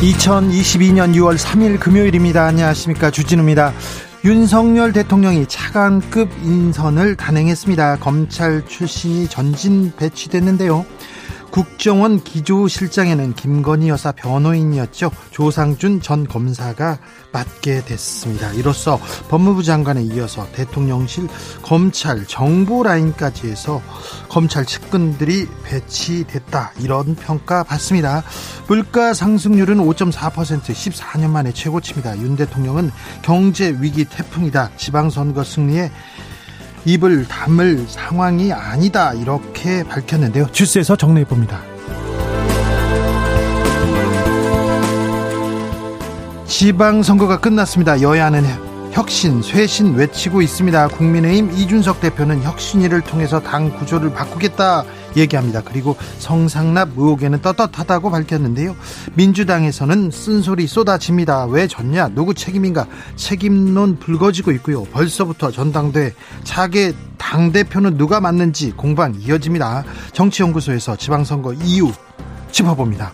2022년 6월 3일 금요일입니다. 안녕하십니까. 주진우입니다. 윤석열 대통령이 차관급 인선을 단행했습니다. 검찰 출신이 전진 배치됐는데요. 국정원 기조실장에는 김건희 여사 변호인이었죠. 조상준 전 검사가 맡게 됐습니다. 이로써 법무부 장관에 이어서 대통령실 검찰 정보 라인까지 해서 검찰 측근들이 배치됐다. 이런 평가 받습니다. 물가 상승률은 5.4% 14년 만에 최고치입니다. 윤 대통령은 경제 위기 태풍이다. 지방선거 승리에 입을 담을 상황이 아니다 이렇게 밝혔는데요. 주스에서 정리해 봅니다. 지방선거가 끝났습니다. 여야는 혁신, 쇄신 외치고 있습니다. 국민의힘 이준석 대표는 혁신위를 통해서 당 구조를 바꾸겠다 얘기합니다. 그리고 성상납 의혹에는 떳떳하다고 밝혔는데요. 민주당에서는 쓴소리 쏟아집니다. 왜 졌냐? 누구 책임인가? 책임론 불거지고 있고요. 벌써부터 전당대 차기 당대표는 누가 맞는지 공방 이어집니다. 정치연구소에서 지방선거 이유 짚어봅니다.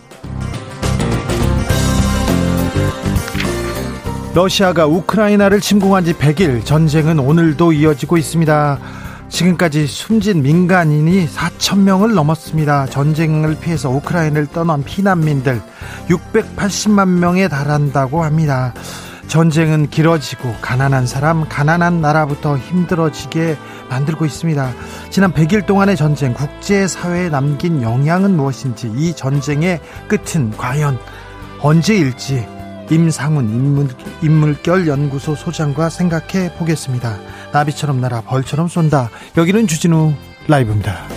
러시아가 우크라이나를 침공한 지 100일 전쟁은 오늘도 이어지고 있습니다. 지금까지 숨진 민간인이 4천 명을 넘었습니다. 전쟁을 피해서 우크라이나를 떠난 피난민들 680만 명에 달한다고 합니다. 전쟁은 길어지고 가난한 사람, 가난한 나라부터 힘들어지게 만들고 있습니다. 지난 100일 동안의 전쟁, 국제사회에 남긴 영향은 무엇인지, 이 전쟁의 끝은 과연 언제일지 임상훈 인물, 인물결 연구소 소장과 생각해 보겠습니다. 나비처럼 날아 벌처럼 쏜다. 여기는 주진우 라이브입니다.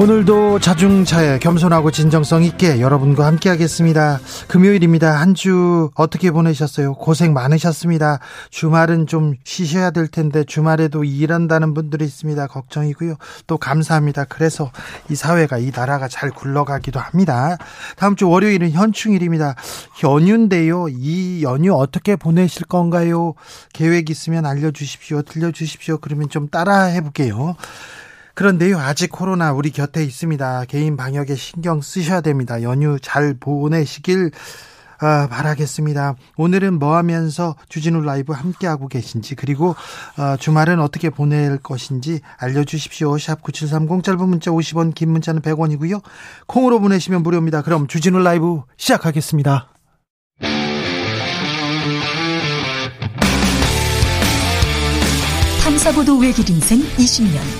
오늘도 자중차에 겸손하고 진정성 있게 여러분과 함께 하겠습니다. 금요일입니다. 한 주 어떻게 보내셨어요? 고생 많으셨습니다. 주말은 좀 쉬셔야 될 텐데 주말에도 일한다는 분들이 있습니다. 걱정이고요. 또 감사합니다. 그래서 이 사회가 이 나라가 잘 굴러가기도 합니다. 다음 주 월요일은 현충일입니다. 연휴인데요. 이 연휴 어떻게 보내실 건가요? 계획 있으면 알려주십시오. 들려주십시오. 그러면 좀 따라 해 볼게요. 그런데요, 아직 코로나 우리 곁에 있습니다. 개인 방역에 신경 쓰셔야 됩니다. 연휴 잘 보내시길 어, 바라겠습니다. 오늘은 뭐 하면서 주진우 라이브 함께하고 계신지, 그리고 어, 주말은 어떻게 보낼 것인지 알려주십시오. 샵 9730 짧은 문자 50원, 긴 문자는 100원이고요. 콩으로 보내시면 무료입니다. 그럼 주진우 라이브 시작하겠습니다. 탐사보도 외길 인생 20년.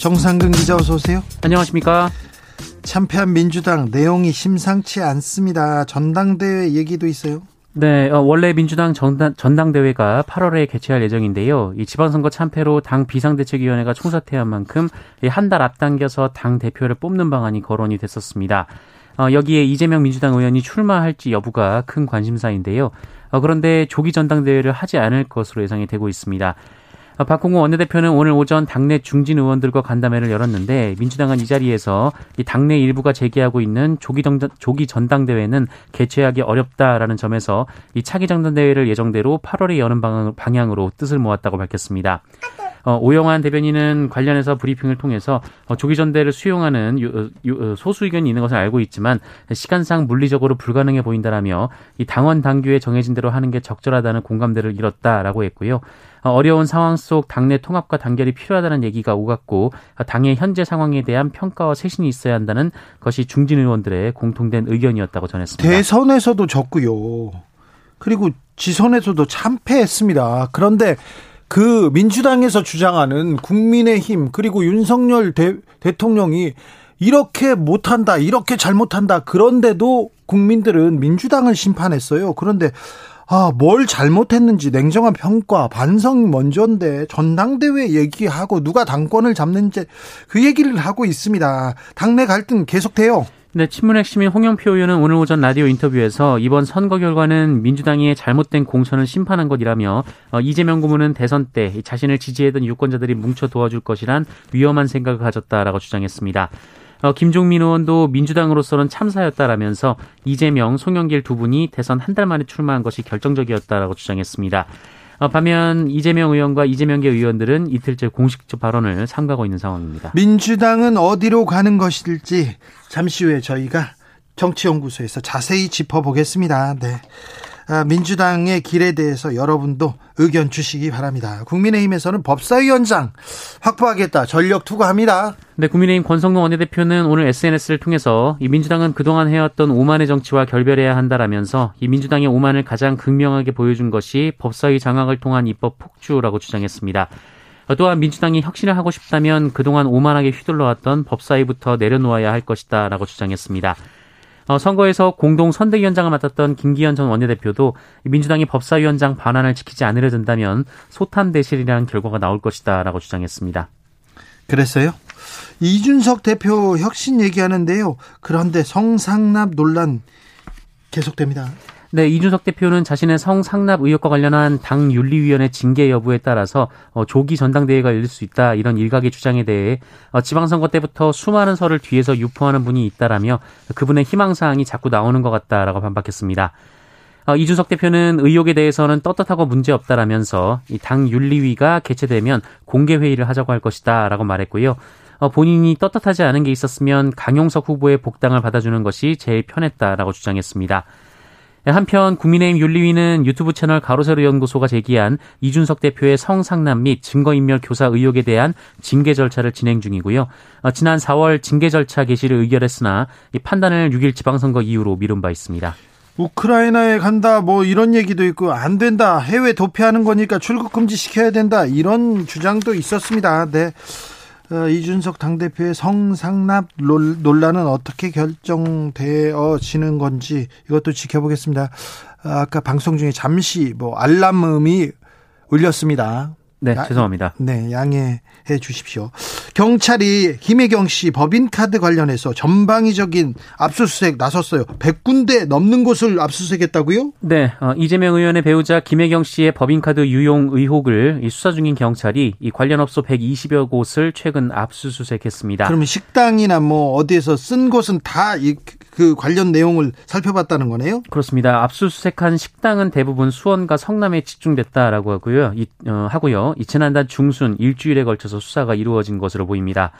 정상근 기자 어서 오세요. 안녕하십니까. 참패한 민주당 내용이 심상치 않습니다. 전당대회 얘기도 있어요. 네, 어, 원래 민주당 전당, 전당대회가 8월에 개최할 예정인데요. 이 지방선거 참패로 당 비상대책위원회가 총사퇴한 만큼 한 달 앞당겨서 당 대표를 뽑는 방안이 거론이 됐었습니다. 어, 여기에 이재명 민주당 의원이 출마할지 여부가 큰 관심사인데요. 어, 그런데 조기 전당대회를 하지 않을 것으로 예상이 되고 있습니다. 어, 박홍구 원내대표는 오늘 오전 당내 중진 의원들과 간담회를 열었는데 민주당은 이 자리에서 이 당내 일부가 제기하고 있는 조기, 정, 조기 전당대회는 개최하기 어렵다라는 점에서 이 차기 전당대회를 예정대로 8월에 여는 방향으로 뜻을 모았다고 밝혔습니다. 어, 오영환 대변인은 관련해서 브리핑을 통해서 어, 조기 전대를 수용하는 어, 소수 의견이 있는 것을 알고 있지만 시간상 물리적으로 불가능해 보인다라며 이 당원 당규에 정해진 대로 하는 게 적절하다는 공감대를 이뤘다라고 했고요. 어, 어려운 상황 속 당내 통합과 단결이 필요하다는 얘기가 오갔고 당의 현재 상황에 대한 평가와 쇄신이 있어야 한다는 것이 중진 의원들의 공통된 의견이었다고 전했습니다. 대선에서도 졌고요. 그리고 지선에서도 참패했습니다. 그런데 그 민주당에서 주장하는 국민의힘 그리고 윤석열 대, 대통령이 이렇게 못한다, 이렇게 잘못한다. 그런데도 국민들은 민주당을 심판했어요. 그런데 아, 뭘 잘못했는지 냉정한 평가, 반성이 먼저인데 전당대회 얘기하고 누가 당권을 잡는지 그 얘기를 하고 있습니다. 당내 갈등 계속돼요. 네, 친문 핵심인 홍영표 의원은 오늘 오전 라디오 인터뷰에서 이번 선거 결과는 민주당이 잘못된 공천을 심판한 것이라며 어, 이재명 고문은 대선 때 자신을 지지했던 유권자들이 뭉쳐 도와줄 것이란 위험한 생각을 가졌다라고 주장했습니다. 어, 김종민 의원도 민주당으로서는 참사였다라면서 이재명, 송영길 두 분이 대선 한 달 만에 출마한 것이 결정적이었다라고 주장했습니다. 어, 반면 이재명 의원과 이재명계 의원들은 이틀째 공식적 발언을 삼가고 있는 상황입니다. 민주당은 어디로 가는 것일지 잠시 후에 저희가 정치연구소에서 자세히 짚어보겠습니다. 네. 아, 민주당의 길에 대해서 여러분도 의견 주시기 바랍니다. 국민의힘에서는 법사위원장 확보하겠다 전력 투구합니다. 네, 국민의힘 권성동 원내대표는 오늘 SNS를 통해서 이 민주당은 그동안 해왔던 오만의 정치와 결별해야 한다라면서 이 민주당의 오만을 가장 극명하게 보여준 것이 법사위 장악을 통한 입법 폭주라고 주장했습니다. 또한 민주당이 혁신을 하고 싶다면 그동안 오만하게 휘둘러왔던 법사위부터 내려놓아야 할 것이다라고 주장했습니다. 어, 선거에서 공동 선대위원장을 맡았던 김기현 전 원내대표도 민주당이 법사위원장 반환을 지키지 않으려 든다면 소탄 대실이라는 결과가 나올 것이다라고 주장했습니다. 그랬어요? 이준석 대표 혁신 얘기하는데요. 그런데 성상납 논란 계속됩니다. 네, 이준석 대표는 자신의 성상납 의혹과 관련한 당 윤리위원회 징계 여부에 따라서 어, 조기 전당대회가 열릴 수 있다 이런 일각의 주장에 대해 어, 지방선거 때부터 수많은 설을 뒤에서 유포하는 분이 있다라며 그분의 희망사항이 자꾸 나오는 것 같다라고 반박했습니다. 어, 이준석 대표는 의혹에 대해서는 떳떳하고 문제없다라면서 당 윤리위가 개최되면 공개 회의를 하자고 할 것이다 라고 말했고요. 본인이 떳떳하지 않은 게 있었으면 강용석 후보의 복당을 받아주는 것이 제일 편했다라고 주장했습니다. 한편 국민의힘 윤리위는 유튜브 채널 가로세로 연구소가 제기한 이준석 대표의 성상남 및 증거인멸 교사 의혹에 대한 징계 절차를 진행 중이고요. 어, 지난 4월 징계 절차 개시를 의결했으나 이 판단을 6일 지방선거 이후로 미룬 바 있습니다. 우크라이나에 간다 뭐 이런 얘기도 있고 안 된다 해외 도피하는 거니까 출국 금지 시켜야 된다 이런 주장도 있었습니다. 네. 어, 이준석 당대표의 성상납 논란은 어떻게 결정되어지는 건지 이것도 지켜보겠습니다. 아, 아까 방송 중에 잠시 뭐 알람음이 울렸습니다. 네, 죄송합니다. 네, 양해해 주십시오. 경찰이 김혜경 씨 법인카드 관련해서 전방위적인 압수수색 나섰어요. 100군데 넘는 곳을 압수수색했다고요? 네, 어, 이재명 의원의 배우자 김혜경 씨의 법인카드 유용 의혹을 수사 중인 경찰이 이 관련 업소 120여 곳을 최근 압수수색했습니다. 그러면 식당이나 뭐 어디에서 쓴 곳은 다 그 관련 내용을 살펴봤다는 거네요? 그렇습니다. 압수수색한 식당은 대부분 수원과 성남에 집중됐다라고 하고요. 이, 어, 하고요. 이 지난달 중순 일주일에 걸쳐서 수사가 이루어진 것으로 보입니다.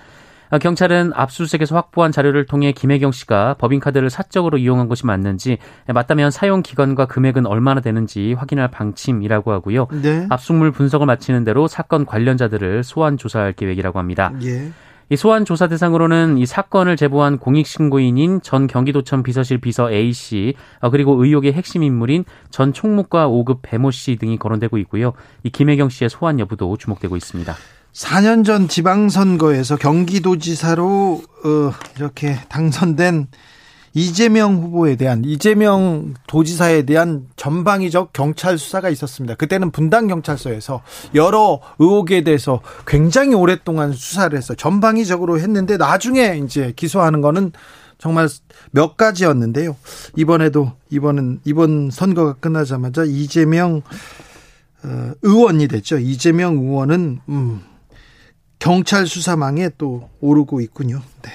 아, 경찰은 압수수색에서 확보한 자료를 통해 김혜경 씨가 법인카드를 사적으로 이용한 것이 맞는지 맞다면 사용 기간과 금액은 얼마나 되는지 확인할 방침이라고 하고요. 네. 압수물 분석을 마치는 대로 사건 관련자들을 소환 조사할 계획이라고 합니다. 예. 이 소환 조사 대상으로는 이 사건을 제보한 공익신고인인 전 경기도청 비서실 비서 A 씨 어, 그리고 의혹의 핵심 인물인 전 총무과 5급 배모 씨 등이 거론되고 있고요. 이 김혜경 씨의 소환 여부도 주목되고 있습니다. 4년 전 지방선거에서 경기도지사로 어, 이렇게 당선된 이재명 후보에 대한 이재명 도지사에 대한 전방위적 경찰 수사가 있었습니다. 그때는 분당 경찰서에서 여러 의혹에 대해서 굉장히 오랫동안 수사를 해서 전방위적으로 했는데 나중에 이제 기소하는 거는 정말 몇 가지였는데요. 이번에도 이번은 이번 선거가 끝나자마자 이재명 어, 의원이 됐죠. 이재명 의원은 음, 경찰 수사망에 또 오르고 있군요. 네.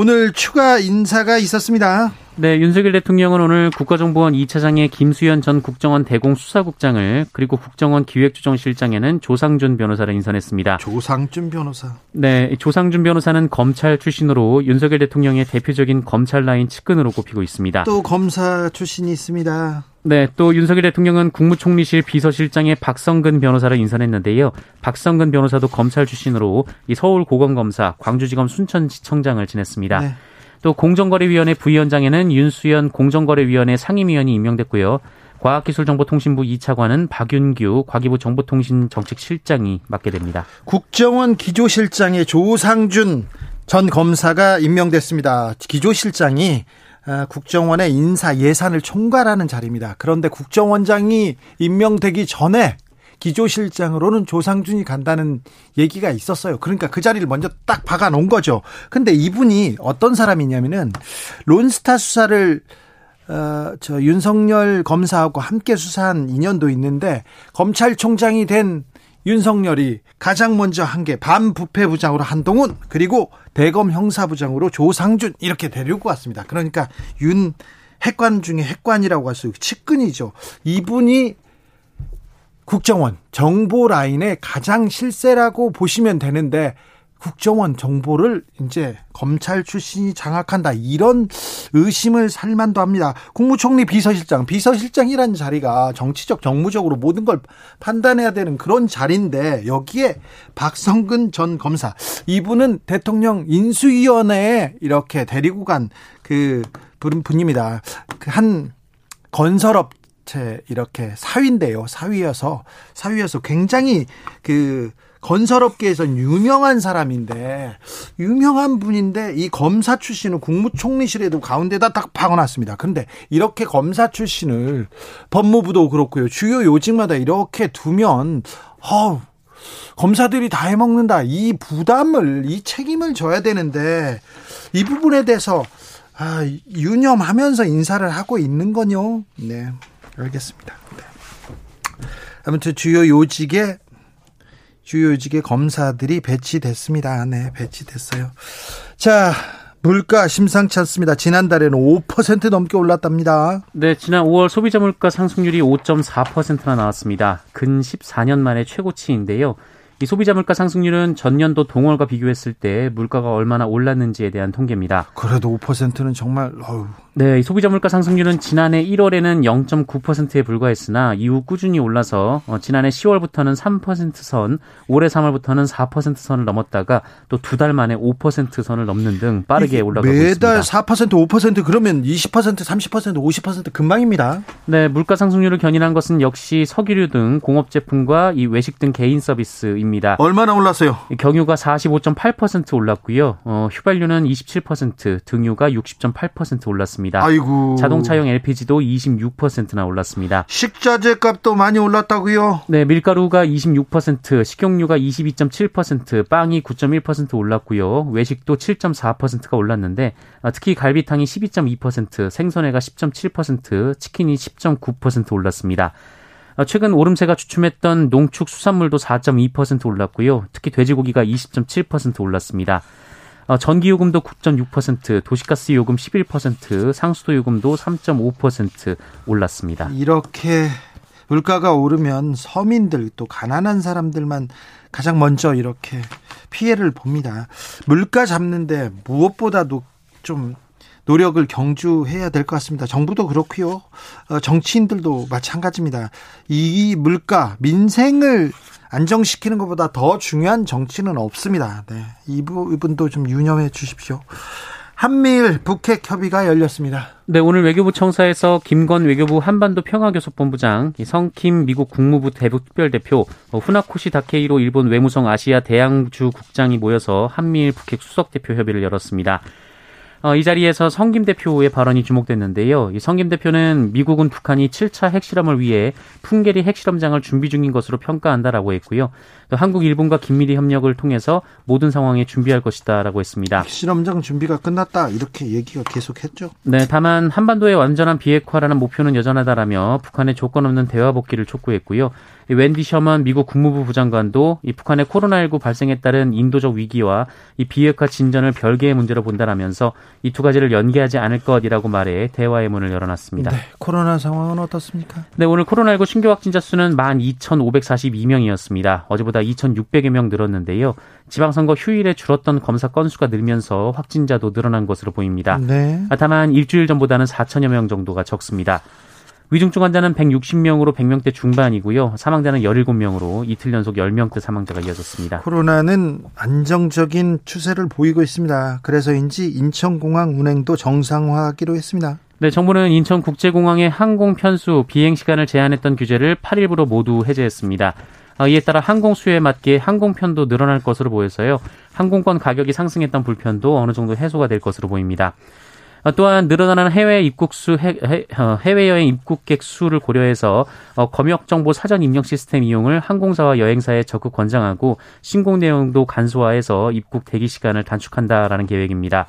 오늘 추가 인사가 있었습니다. 네, 윤석열 대통령은 오늘 국가정보원 2차장에 김수현 전 국정원 대공수사국장을 그리고 국정원 기획조정실장에는 조상준 변호사를 인선했습니다. 조상준 변호사. 네, 조상준 변호사는 검찰 출신으로 윤석열 대통령의 대표적인 검찰 라인 측근으로 꼽히고 있습니다. 또 검사 출신이 있습니다. 네, 또 윤석열 대통령은 국무총리실 비서실장에 박성근 변호사를 인선했는데요. 박성근 변호사도 검찰 출신으로 이 서울 고검검사, 광주지검 순천지청장을 지냈습니다. 네. 또 공정거래위원회 부위원장에는 윤수연 공정거래위원회 상임위원이 임명됐고요. 과학기술정보통신부 2차관은 박윤규 과기부 정보통신정책실장이 맡게 됩니다. 국정원 기조실장에 조상준 전 검사가 임명됐습니다. 기조실장이 아, 국정원의 인사 예산을 총괄하는 자리입니다. 그런데 국정원장이 임명되기 전에 기조실장으로는 조상준이 간다는 얘기가 있었어요. 그러니까 그 자리를 먼저 딱 박아 놓은 거죠. 근데 이분이 어떤 사람이냐면은 론스타 수사를 어, 저 윤석열 검사하고 함께 수사한 인연도 있는데 검찰총장이 된 윤석열이 가장 먼저 한 게 반부패부장으로 한동훈 그리고 대검 형사부장으로 조상준 이렇게 데리고 왔습니다. 그러니까 윤 핵관 중에 핵관이라고 할 수 있고 측근이죠. 이분이 국정원 정보 라인의 가장 실세라고 보시면 되는데 국정원 정보를 이제 검찰 출신이 장악한다 이런 의심을 살 만도 합니다. 국무총리 비서실장 비서실장이라는 자리가 정치적 정무적으로 모든 걸 판단해야 되는 그런 자리인데 여기에 박성근 전 검사 이분은 대통령 인수위원회에 이렇게 데리고 간 그 분입니다. 그한 건설업 업체 이렇게 사위인데요. 사위여서 사위여서 굉장히 그 건설업계에선 유명한 사람인데 유명한 분인데 이 검사 출신을 국무총리실에도 가운데다 딱 박아놨습니다. 그런데 이렇게 검사 출신을 법무부도 그렇고요. 주요 요직마다 이렇게 두면 어우 검사들이 다 해먹는다. 이 부담을 이 책임을 져야 되는데 이 부분에 대해서 아, 유념하면서 인사를 하고 있는 거요. 네. 알겠습니다. 네. 아무튼 주요 요직에 주요 요직에 검사들이 배치됐습니다. 네, 배치됐어요. 자, 물가 심상치 않습니다. 지난달에는 5% 넘게 올랐답니다. 네, 지난 5월 소비자 물가 상승률이 5.4%나 나왔습니다. 근 14년 만에 최고치인데요. 이 소비자 물가 상승률은 전년도 동월과 비교했을 때 물가가 얼마나 올랐는지에 대한 통계입니다. 그래도 5%는 정말 어휴. 네, 소비자 물가 상승률은 지난해 1월에는 0.9%에 불과했으나 이후 꾸준히 올라서 어, 지난해 10월부터는 3% 선, 올해 3월부터는 4% 선을 넘었다가 또 두 달 만에 5% 선을 넘는 등 빠르게 올라가고 매달 있습니다. 매달 4% 5% 그러면 20% 30% 50% 금방입니다. 네, 물가 상승률을 견인한 것은 역시 석유류 등 공업 제품과 이 외식 등 개인 서비스입니다. 얼마나 올랐어요? 경유가 45.8% 올랐고요. 어, 휘발유는 27%, 등유가 60.8% 올랐습니다. 올랐습니다. 아이고. 자동차용 LPG도 26%나 올랐습니다. 식자재 값도 많이 올랐다고요? 네, 밀가루가 26%, 식용유가 22.7%, 빵이 9.1% 올랐고요. 외식도 7.4%가 올랐는데 아, 특히 갈비탕이 12.2%, 생선회가 10.7%, 치킨이 10.9% 올랐습니다. 아, 최근 오름세가 주춤했던 농축 수산물도 4.2% 올랐고요. 특히 돼지고기가 20.7% 올랐습니다. 어, 전기 요금도 9.6%, 도시가스 요금 11%, 상수도 요금도 3.5% 올랐습니다. 이렇게 물가가 오르면 서민들 또 가난한 사람들만 가장 먼저 이렇게 피해를 봅니다. 물가 잡는데 무엇보다도 좀 노력을 경주해야 될 것 같습니다. 정부도 그렇고요. 어, 정치인들도 마찬가지입니다. 이 물가 민생을 안정시키는 것보다 더 중요한 정치는 없습니다. 네. 이 부분도 좀 유념해 주십시오. 한미일 북핵 협의가 열렸습니다. 네, 오늘 외교부 청사에서 김건 외교부 한반도 평화교섭본부장, 성킴 미국 국무부 대북특별대표, 어, 후나코시 다케이로 일본 외무성 아시아 대양주 국장이 모여서 한미일 북핵 수석대표 협의를 열었습니다. 어, 이 자리에서 성김 대표의 발언이 주목됐는데요. 이 성김 대표는 미국은 북한이 7차 핵실험을 위해 풍계리 핵실험장을 준비 중인 것으로 평가한다라고 했고요. 또 한국, 일본과 긴밀히 협력을 통해서 모든 상황에 준비할 것이다라고 했습니다. 핵실험장 준비가 끝났다 이렇게 얘기가 계속했죠. 네, 다만 한반도의 완전한 비핵화라는 목표는 여전하다라며 북한의 조건 없는 대화 복귀를 촉구했고요. 웬디 셔먼 미국 국무부 부장관도 이 북한의 코로나19 발생에 따른 인도적 위기와 이 비핵화 진전을 별개의 문제로 본다라면서 이 두 가지를 연계하지 않을 것이라고 말해 대화의 문을 열어놨습니다. 네, 코로나 상황은 어떻습니까? 네, 오늘 코로나19 신규 확진자 수는 12,542명이었습니다. 어제보다 2,600여 명 늘었는데요. 지방선거 휴일에 줄었던 검사 건수가 늘면서 확진자도 늘어난 것으로 보입니다. 네. 다만 일주일 전보다는 4천여 명 정도가 적습니다. 위중증 환자는 160명으로 100명대 중반이고요. 사망자는 17명으로 이틀 연속 10명대 사망자가 이어졌습니다. 코로나는 안정적인 추세를 보이고 있습니다. 그래서인지 인천공항 운행도 정상화하기로 했습니다. 네, 정부는 인천국제공항의 항공 편수, 비행 시간을 제한했던 규제를 8일부로 모두 해제했습니다. 어, 이에 따라 항공 수요에 맞게 항공편도 늘어날 것으로 보여서요. 항공권 가격이 상승했던 불편도 어느 정도 해소가 될 것으로 보입니다. 어, 또한 늘어나는 해외 입국 수 어, 해외 여행 입국객 수를 고려해서 어, 검역 정보 사전 입력 시스템 이용을 항공사와 여행사에 적극 권장하고 신공 내용도 간소화해서 입국 대기 시간을 단축한다라는 계획입니다.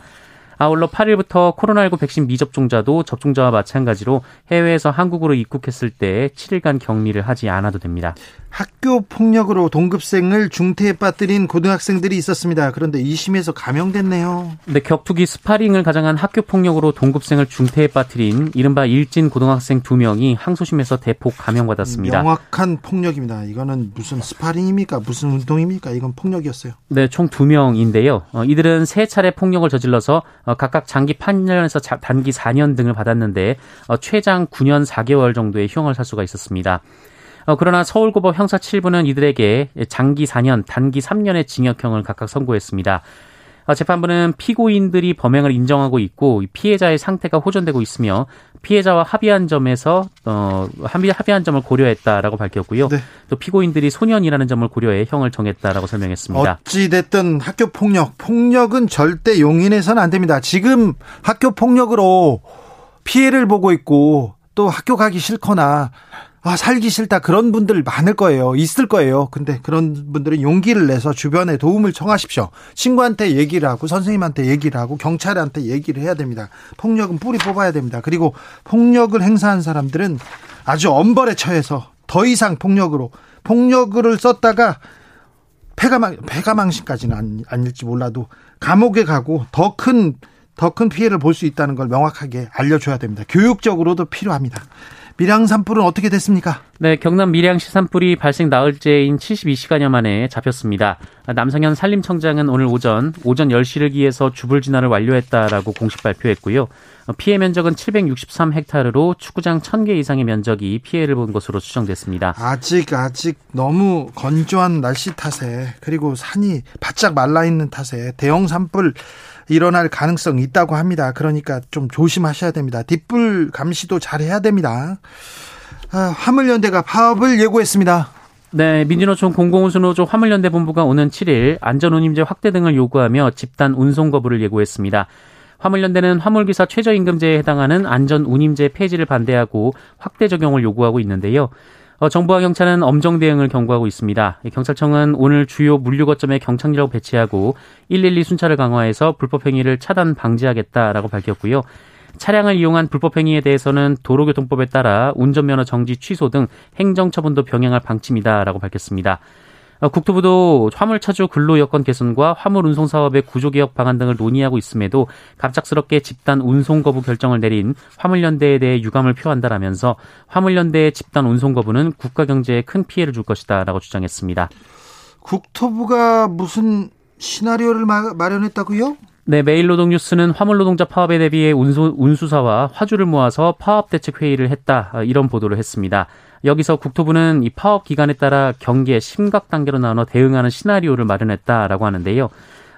아울러 8일부터 코로나19 백신 미접종자도 접종자와 마찬가지로 해외에서 한국으로 입국했을 때 7일간 격리를 하지 않아도 됩니다. 학교 폭력으로 동급생을 중태에 빠뜨린 고등학생들이 있었습니다. 그런데 2심에서 감형됐네요. 네, 격투기 스파링을 가장한 학교 폭력으로 동급생을 중태에 빠뜨린 이른바 일진 고등학생 2명이 항소심에서 대폭 감형받았습니다. 명확한 폭력입니다. 이거는 무슨 스파링입니까? 무슨 운동입니까? 이건 폭력이었어요. 네, 총 2명인데요. 어, 이들은 세 차례 폭력을 저질러서 어, 각각 장기 8년에서 단기 4년 등을 받았는데 어, 최장 9년 4개월 정도의 형을 살 수가 있었습니다. 어, 그러나 서울고법 형사 7부는 이들에게 장기 4년, 단기 3년의 징역형을 각각 선고했습니다. 어, 재판부는 피고인들이 범행을 인정하고 있고 피해자의 상태가 호전되고 있으며 피해자와 합의한 점에서 어 합의 합의한 점을 고려했다라고 밝혔고요. 네. 또 피고인들이 소년이라는 점을 고려해 형을 정했다라고 설명했습니다. 어찌 됐든 학교 폭력, 폭력은 절대 용인해서는 안 됩니다. 지금 학교 폭력으로 피해를 보고 있고 또 학교 가기 싫거나 아, 살기 싫다. 그런 분들 많을 거예요. 있을 거예요. 근데 그런 분들은 용기를 내서 주변에 도움을 청하십시오. 친구한테 얘기를 하고 선생님한테 얘기를 하고 경찰한테 얘기를 해야 됩니다. 폭력은 뿌리 뽑아야 됩니다. 그리고 폭력을 행사한 사람들은 아주 엄벌에 처해서 더 이상 폭력으로 폭력을 썼다가 폐가망 폐가망신까지는 아닐지 몰라도 감옥에 가고 더 큰 더 큰 피해를 볼 수 있다는 걸 명확하게 알려줘야 됩니다. 교육적으로도 필요합니다. 밀양 산불은 어떻게 됐습니까? 네, 경남 밀양시 산불이 발생 나흘째인 72시간여 만에 잡혔습니다. 남성현 산림청장은 오늘 오전 오전 10시를 기해서 주불 진화를 완료했다라고 공식 발표했고요. 피해 면적은 763헥타르로 축구장 1000개 이상의 면적이 피해를 본 것으로 추정됐습니다. 아직 아직 너무 건조한 날씨 탓에 그리고 산이 바짝 말라 있는 탓에 대형 산불 일어날 가능성이 있다고 합니다. 그러니까 좀 조심하셔야 됩니다. 뒷불 감시도 잘 해야 됩니다. 아, 화물연대가 파업을 예고했습니다. 네, 민주노총 공공운수노조 화물연대 본부가 오는 7일 안전운임제 확대 등을 요구하며 집단 운송 거부를 예고했습니다. 화물연대는 화물기사 최저임금제에 해당하는 안전운임제 폐지를 반대하고 확대 적용을 요구하고 있는데요. 어, 정부와 경찰은 엄정 대응을 경고하고 있습니다. 경찰청은 오늘 주요 물류 거점에 경찰력을 배치하고 112 순찰을 강화해서 불법 행위를 차단 방지하겠다라고 밝혔고요. 차량을 이용한 불법 행위에 대해서는 도로교통법에 따라 운전면허 정지 취소 등 행정처분도 병행할 방침이다라고 밝혔습니다. 어, 국토부도 화물 차주 근로 여건 개선과 화물 운송 사업의 구조 개혁 방안 등을 논의하고 있음에도 갑작스럽게 집단 운송 거부 결정을 내린 화물연대에 대해 유감을 표한다라면서 화물연대의 집단 운송 거부는 국가 경제에 큰 피해를 줄 것이다라고 주장했습니다. 국토부가 무슨 시나리오를 마련했다고요? 네, 매일노동 뉴스는 화물노동자 파업에 대비해 운수, 운수사와 화주를 모아서 파업 대책 회의를 했다 이런 보도를 했습니다. 여기서 국토부는 이 파업 기간에 따라 경계 심각 단계로 나눠 대응하는 시나리오를 마련했다라고 하는데요.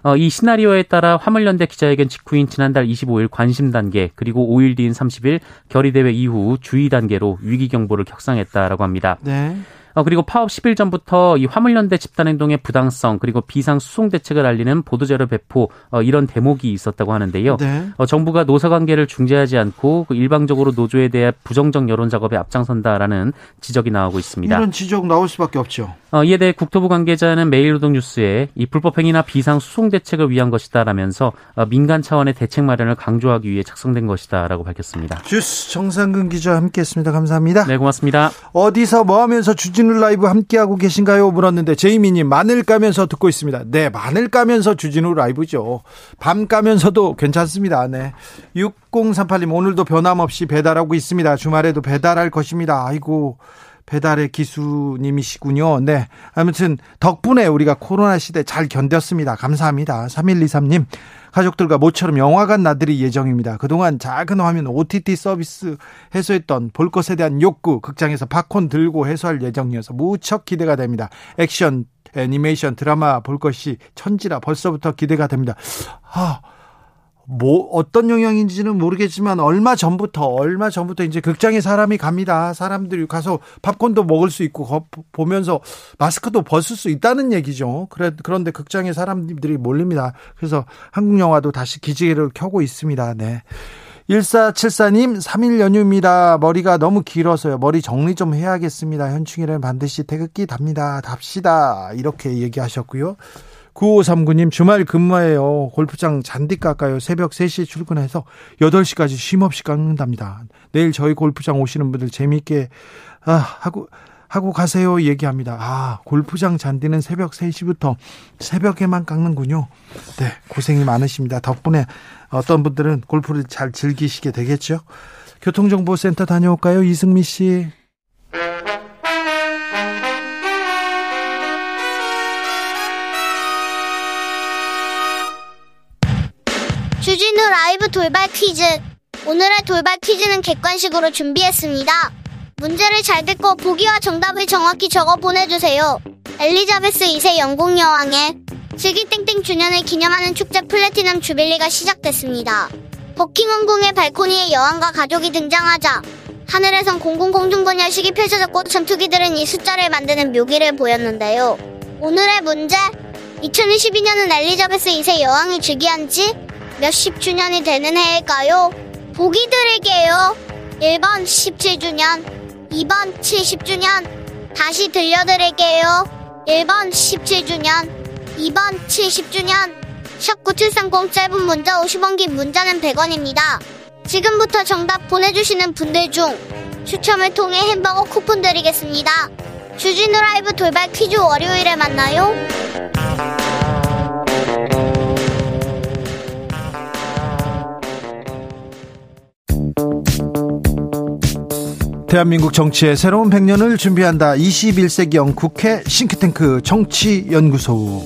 어, 이 시나리오에 따라 화물연대 기자회견 직후인 지난달 25일 관심 단계 그리고 5일 뒤인 30일 결의대회 이후 주의 단계로 위기 경보를 격상했다라고 합니다. 네. 어, 그리고 파업 10일 전부터 이 화물연대 집단행동의 부당성 그리고 비상 수송 대책을 알리는 보도자료 배포 어, 이런 대목이 있었다고 하는데요. 네. 어, 정부가 노사 관계를 중재하지 않고 그 일방적으로 노조에 대해 부정적 여론 작업에 앞장선다라는 지적이 나오고 있습니다. 이런 지적 나올 수밖에 없죠. 어, 이에 대해 국토부 관계자는 매일노동뉴스에 이 불법행위나 비상 수송 대책을 위한 것이다라면서 어, 민간 차원의 대책 마련을 강조하기 위해 작성된 것이다라고 밝혔습니다. 주스 정상근 기자 함께했습니다. 감사합니다. 네, 고맙습니다. 어디서 뭐 하면서 주진 주진우 라이브 함께하고 계신가요? 물었는데 제이미님 마늘 까면서 듣고 있습니다. 네, 마늘 까면서 주진우 라이브죠. 밤 까면서도 괜찮습니다. 네. 6038님 오늘도 변함없이 배달하고 있습니다. 주말에도 배달할 것입니다. 아이고 배달의 기수님이시군요. 네. 아무튼 덕분에 우리가 코로나 시대 잘 견뎠습니다. 감사합니다. 3123님. 가족들과 모처럼 영화관 나들이 예정입니다. 그동안 작은 화면 OTT 서비스 해소했던 볼 것에 대한 욕구 극장에서 팝콘 들고 해소할 예정이어서 무척 기대가 됩니다. 액션 애니메이션 드라마 볼 것이 천지라 벌써부터 기대가 됩니다. 아, 뭐 어떤 영향인지는 모르겠지만 얼마 전부터 얼마 전부터 이제 극장에 사람이 갑니다. 사람들이 가서 팝콘도 먹을 수 있고 보면서 마스크도 벗을 수 있다는 얘기죠. 그래 그런데 극장에 사람들이 몰립니다. 그래서 한국 영화도 다시 기지개를 켜고 있습니다. 네. 1474님 3일 연휴입니다. 머리가 너무 길어서요. 머리 정리 좀 해야겠습니다. 현충일은 반드시 태극기 답니다. 답시다. 이렇게 얘기하셨고요. 9539님 주말 근무해요. 골프장 잔디 깎아요. 새벽 3시에 출근해서 8시까지 쉼없이 깎는답니다. 내일 저희 골프장 오시는 분들 재미있게 아, 하고 하고 가세요 얘기합니다. 아, 골프장 잔디는 새벽 3시부터 새벽에만 깎는군요. 네, 고생이 많으십니다. 덕분에 어떤 분들은 골프를 잘 즐기시게 되겠죠. 교통정보센터 다녀올까요? 이승미 씨. 주진우 라이브 돌발 퀴즈. 오늘의 돌발 퀴즈는 객관식으로 준비했습니다. 문제를 잘 듣고 보기와 정답을 정확히 적어 보내주세요. 엘리자베스 2세 영국 여왕의 슬기땡땡 주년을 기념하는 축제 플래티넘 주빌리가 시작됐습니다. 버킹엄궁의 발코니에 여왕과 가족이 등장하자 하늘에선 공공공중분열식이 펼쳐졌고 전투기들은 이 숫자를 만드는 묘기를 보였는데요. 오늘의 문제 2022년은 엘리자베스 2세 여왕이 즉위한 지 몇십 주년이 되는 해일까요? 보기 드릴게요. 1번 17주년, 2번 70주년, 다시 들려드릴게요. 1번 17주년, 2번 70주년. 샵9730 짧은 문자 50원 긴 문자는 100원입니다. 지금부터 정답 보내주시는 분들 중 추첨을 통해 햄버거 쿠폰 드리겠습니다. 주진우 라이브 돌발 퀴즈 월요일에 만나요. 대한민국 정치의 새로운 100년을 준비한다. 21세기형 국회 싱크탱크 정치연구소.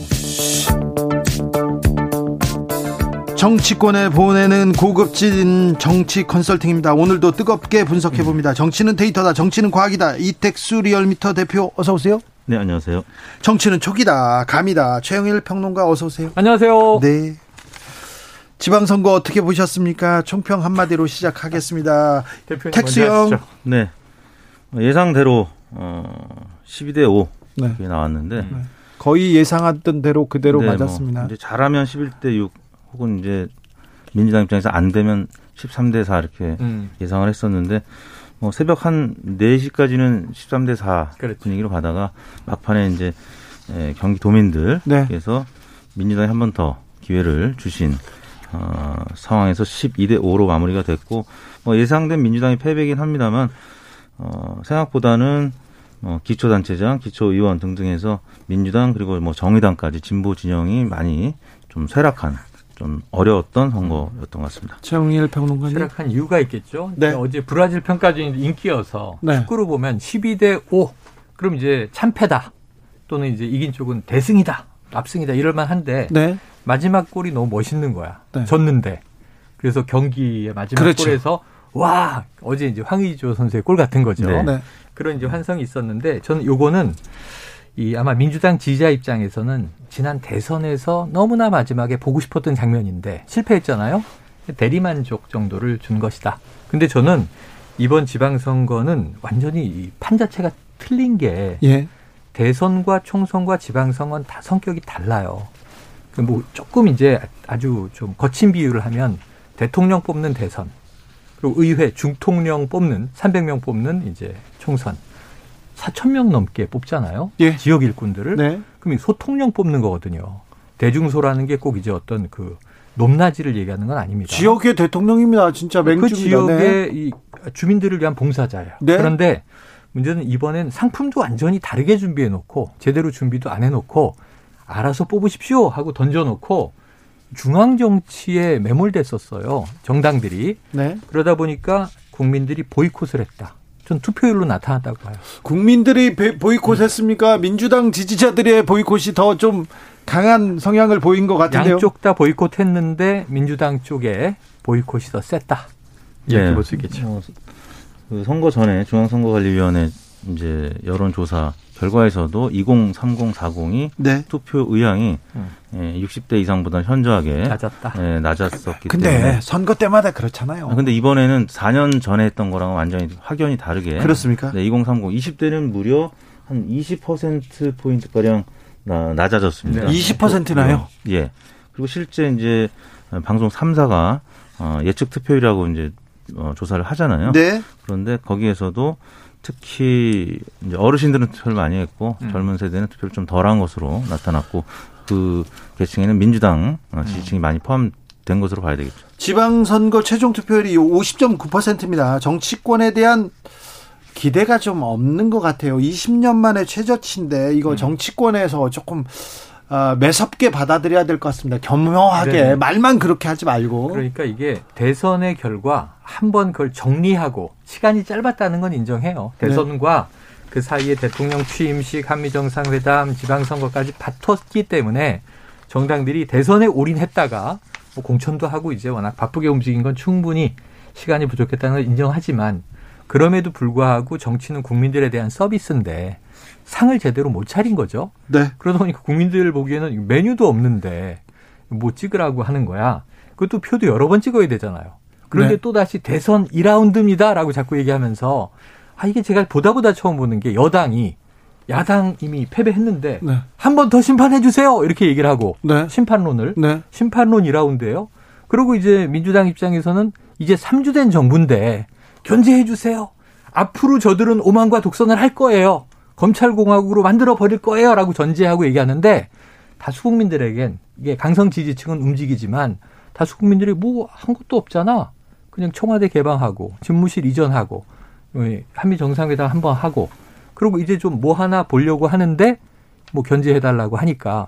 정치권에 보내는 고급진 정치 컨설팅입니다. 오늘도 뜨겁게 분석해 봅니다. 정치는 데이터다. 정치는 과학이다. 이택수 리얼미터 대표 어서 오세요. 네, 안녕하세요. 정치는 촉이다. 감이다. 최영일 평론가 어서 오세요. 안녕하세요. 네. 지방선거 어떻게 보셨습니까? 총평 한마디로 시작하겠습니다. 택수형. 네. 예상대로 어 12대 5 네. 나왔는데 네. 거의 예상했던 대로 그대로 네, 뭐 맞았습니다. 뭐 이제 잘하면 11대 6 혹은 이제 민주당 입장에서 안 되면 13대 4 이렇게 음. 예상을 했었는데 뭐 새벽 한 4시까지는 13대 4 그렇지. 분위기로 가다가 막판에 이제 경기 도민들께서 네. 민주당이 한번 더 기회를 주신 어, 상황에서 12대 5로 마무리가 됐고 뭐 예상된 민주당의 패배이긴 합니다만 어, 생각보다는 어, 기초단체장, 기초의원 등등해서 민주당 그리고 뭐 정의당까지 진보 진영이 많이 좀 쇠락한 좀 어려웠던 선거였던 것 같습니다. 최영일 평론가님. 쇠락한 이유가 있겠죠. 네. 어제 브라질 평가전 인기여서 네. 축구로 보면 12대 5 그럼 이제 참패다 또는 이제 이긴 쪽은 대승이다 압승이다 이럴 만 한데 네. 마지막 골이 너무 멋있는 거야. 네. 졌는데. 그래서 경기의 마지막 그렇죠. 골에서 와 어제 이제 황의조 선수의 골 같은 거죠. 네. 네. 그런 이제 환성이 있었는데 저는 요거는 이 아마 민주당 지지자 입장에서는 지난 대선에서 너무나 마지막에 보고 싶었던 장면인데 실패했잖아요. 대리만족 정도를 준 것이다. 근데 저는 이번 지방선거는 완전히 이판 자체가 틀린 게 예. 대선과 총선과 지방선거는 다 성격이 달라요. 그뭐 조금 이제 아주 좀 거친 비유를 하면 대통령 뽑는 대선 그리고 의회 중통령 뽑는 300명 뽑는 이제 총선 4천 명 넘게 뽑잖아요. 예. 지역 일꾼들을. 네. 그럼 소통령 뽑는 거거든요. 대중소라는 게 꼭 이제 어떤 그 높낮이를 얘기하는 건 아닙니다. 지역의 대통령입니다. 진짜 맹주입니다. 그 지역의 네. 이 주민들을 위한 봉사자예요. 네. 그런데 문제는 이번엔 상품도 완전히 다르게 준비해 놓고 제대로 준비도 안 해 놓고 알아서 뽑으십시오 하고 던져 놓고 중앙 정치에 매몰됐었어요. 정당들이. 네. 그러다 보니까 국민들이 보이콧을 했다. 전 투표율로 나타났다고 봐요. 국민들이 보이콧했습니까? 민주당 지지자들의 보이콧이 더 좀 강한 성향을 보인 것 같은데요. 양쪽 다 보이콧했는데 민주당 쪽에 보이콧이 더 셌다. 이렇게 예. 볼수 있겠죠. 어, 그 선거 전에 중앙선거관리위원회 이제 여론조사 결과에서도 20, 30, 40이 네. 투표 의향이 음. 예, 60대 이상보다 현저하게 낮았다. 예, 낮았었기 근데 때문에. 근데 선거 때마다 그렇잖아요. 아, 근데 이번에는 4년 전에 했던 거랑은 완전히 확연히 다르게 그렇습니까? 네, 2030, 20대는 무려 한 20% 포인트 가량 낮아졌습니다. 네. 20%나요? 예. 그리고 실제 이제 방송 3사가 어, 예측 투표율이라고 이제 어, 조사를 하잖아요. 네. 그런데 거기에서도 특히 이제 어르신들은 투표를 많이 했고 음. 젊은 세대는 투표를 좀 덜한 것으로 나타났고 그 계층에는 민주당 어, 음. 지지층이 음. 많이 포함된 것으로 봐야 되겠죠. 지방선거 최종 투표율이 50.9%입니다. 정치권에 대한 기대가 좀 없는 것 같아요. 20년 만에 최저치인데 이거 음. 정치권에서 조금 어, 매섭게 받아들여야 될 것 같습니다. 겸허하게 네. 말만 그렇게 하지 말고. 그러니까 이게 대선의 결과 한 번 그걸 정리하고 시간이 짧았다는 건 인정해요. 네. 대선과 네. 그 사이에 대통령 취임식, 한미 정상회담, 지방선거까지 바텄기 때문에 정당들이 대선에 올인했다가 뭐 공천도 하고 이제 워낙 바쁘게 움직인 건 충분히 시간이 부족했다는 걸 인정하지만 그럼에도 불구하고 정치는 국민들에 대한 서비스인데 상을 제대로 못 차린 거죠. 네. 그러다 보니까 국민들 보기에는 메뉴도 없는데 뭐 찍으라고 하는 거야. 그것도 표도 여러 번 찍어야 되잖아요. 그런데 네. 또 다시 대선 2라운드입니다라고 자꾸 얘기하면서 아 이게 제가 보다 보다 처음 보는 게 여당이 야당 이미 패배했는데 네. 한번 더 심판해 주세요 이렇게 얘기를 하고 네. 심판론을 네. 심판론 2라운드예요. 그리고 이제 민주당 입장에서는 이제 3주 된 정부인데 견제해 주세요. 앞으로 저들은 오만과 독선을 할 거예요. 검찰공화국으로 만들어 버릴 거예요라고 전제하고 얘기하는데 다수 국민들에겐 이게 강성 지지층은 움직이지만 다수 국민들이 뭐 한 것도 없잖아. 그냥 청와대 개방하고 집무실 이전하고 한미 정상회담 한번 하고 그리고 이제 좀 뭐 하나 보려고 하는데 뭐 견제해 달라고 하니까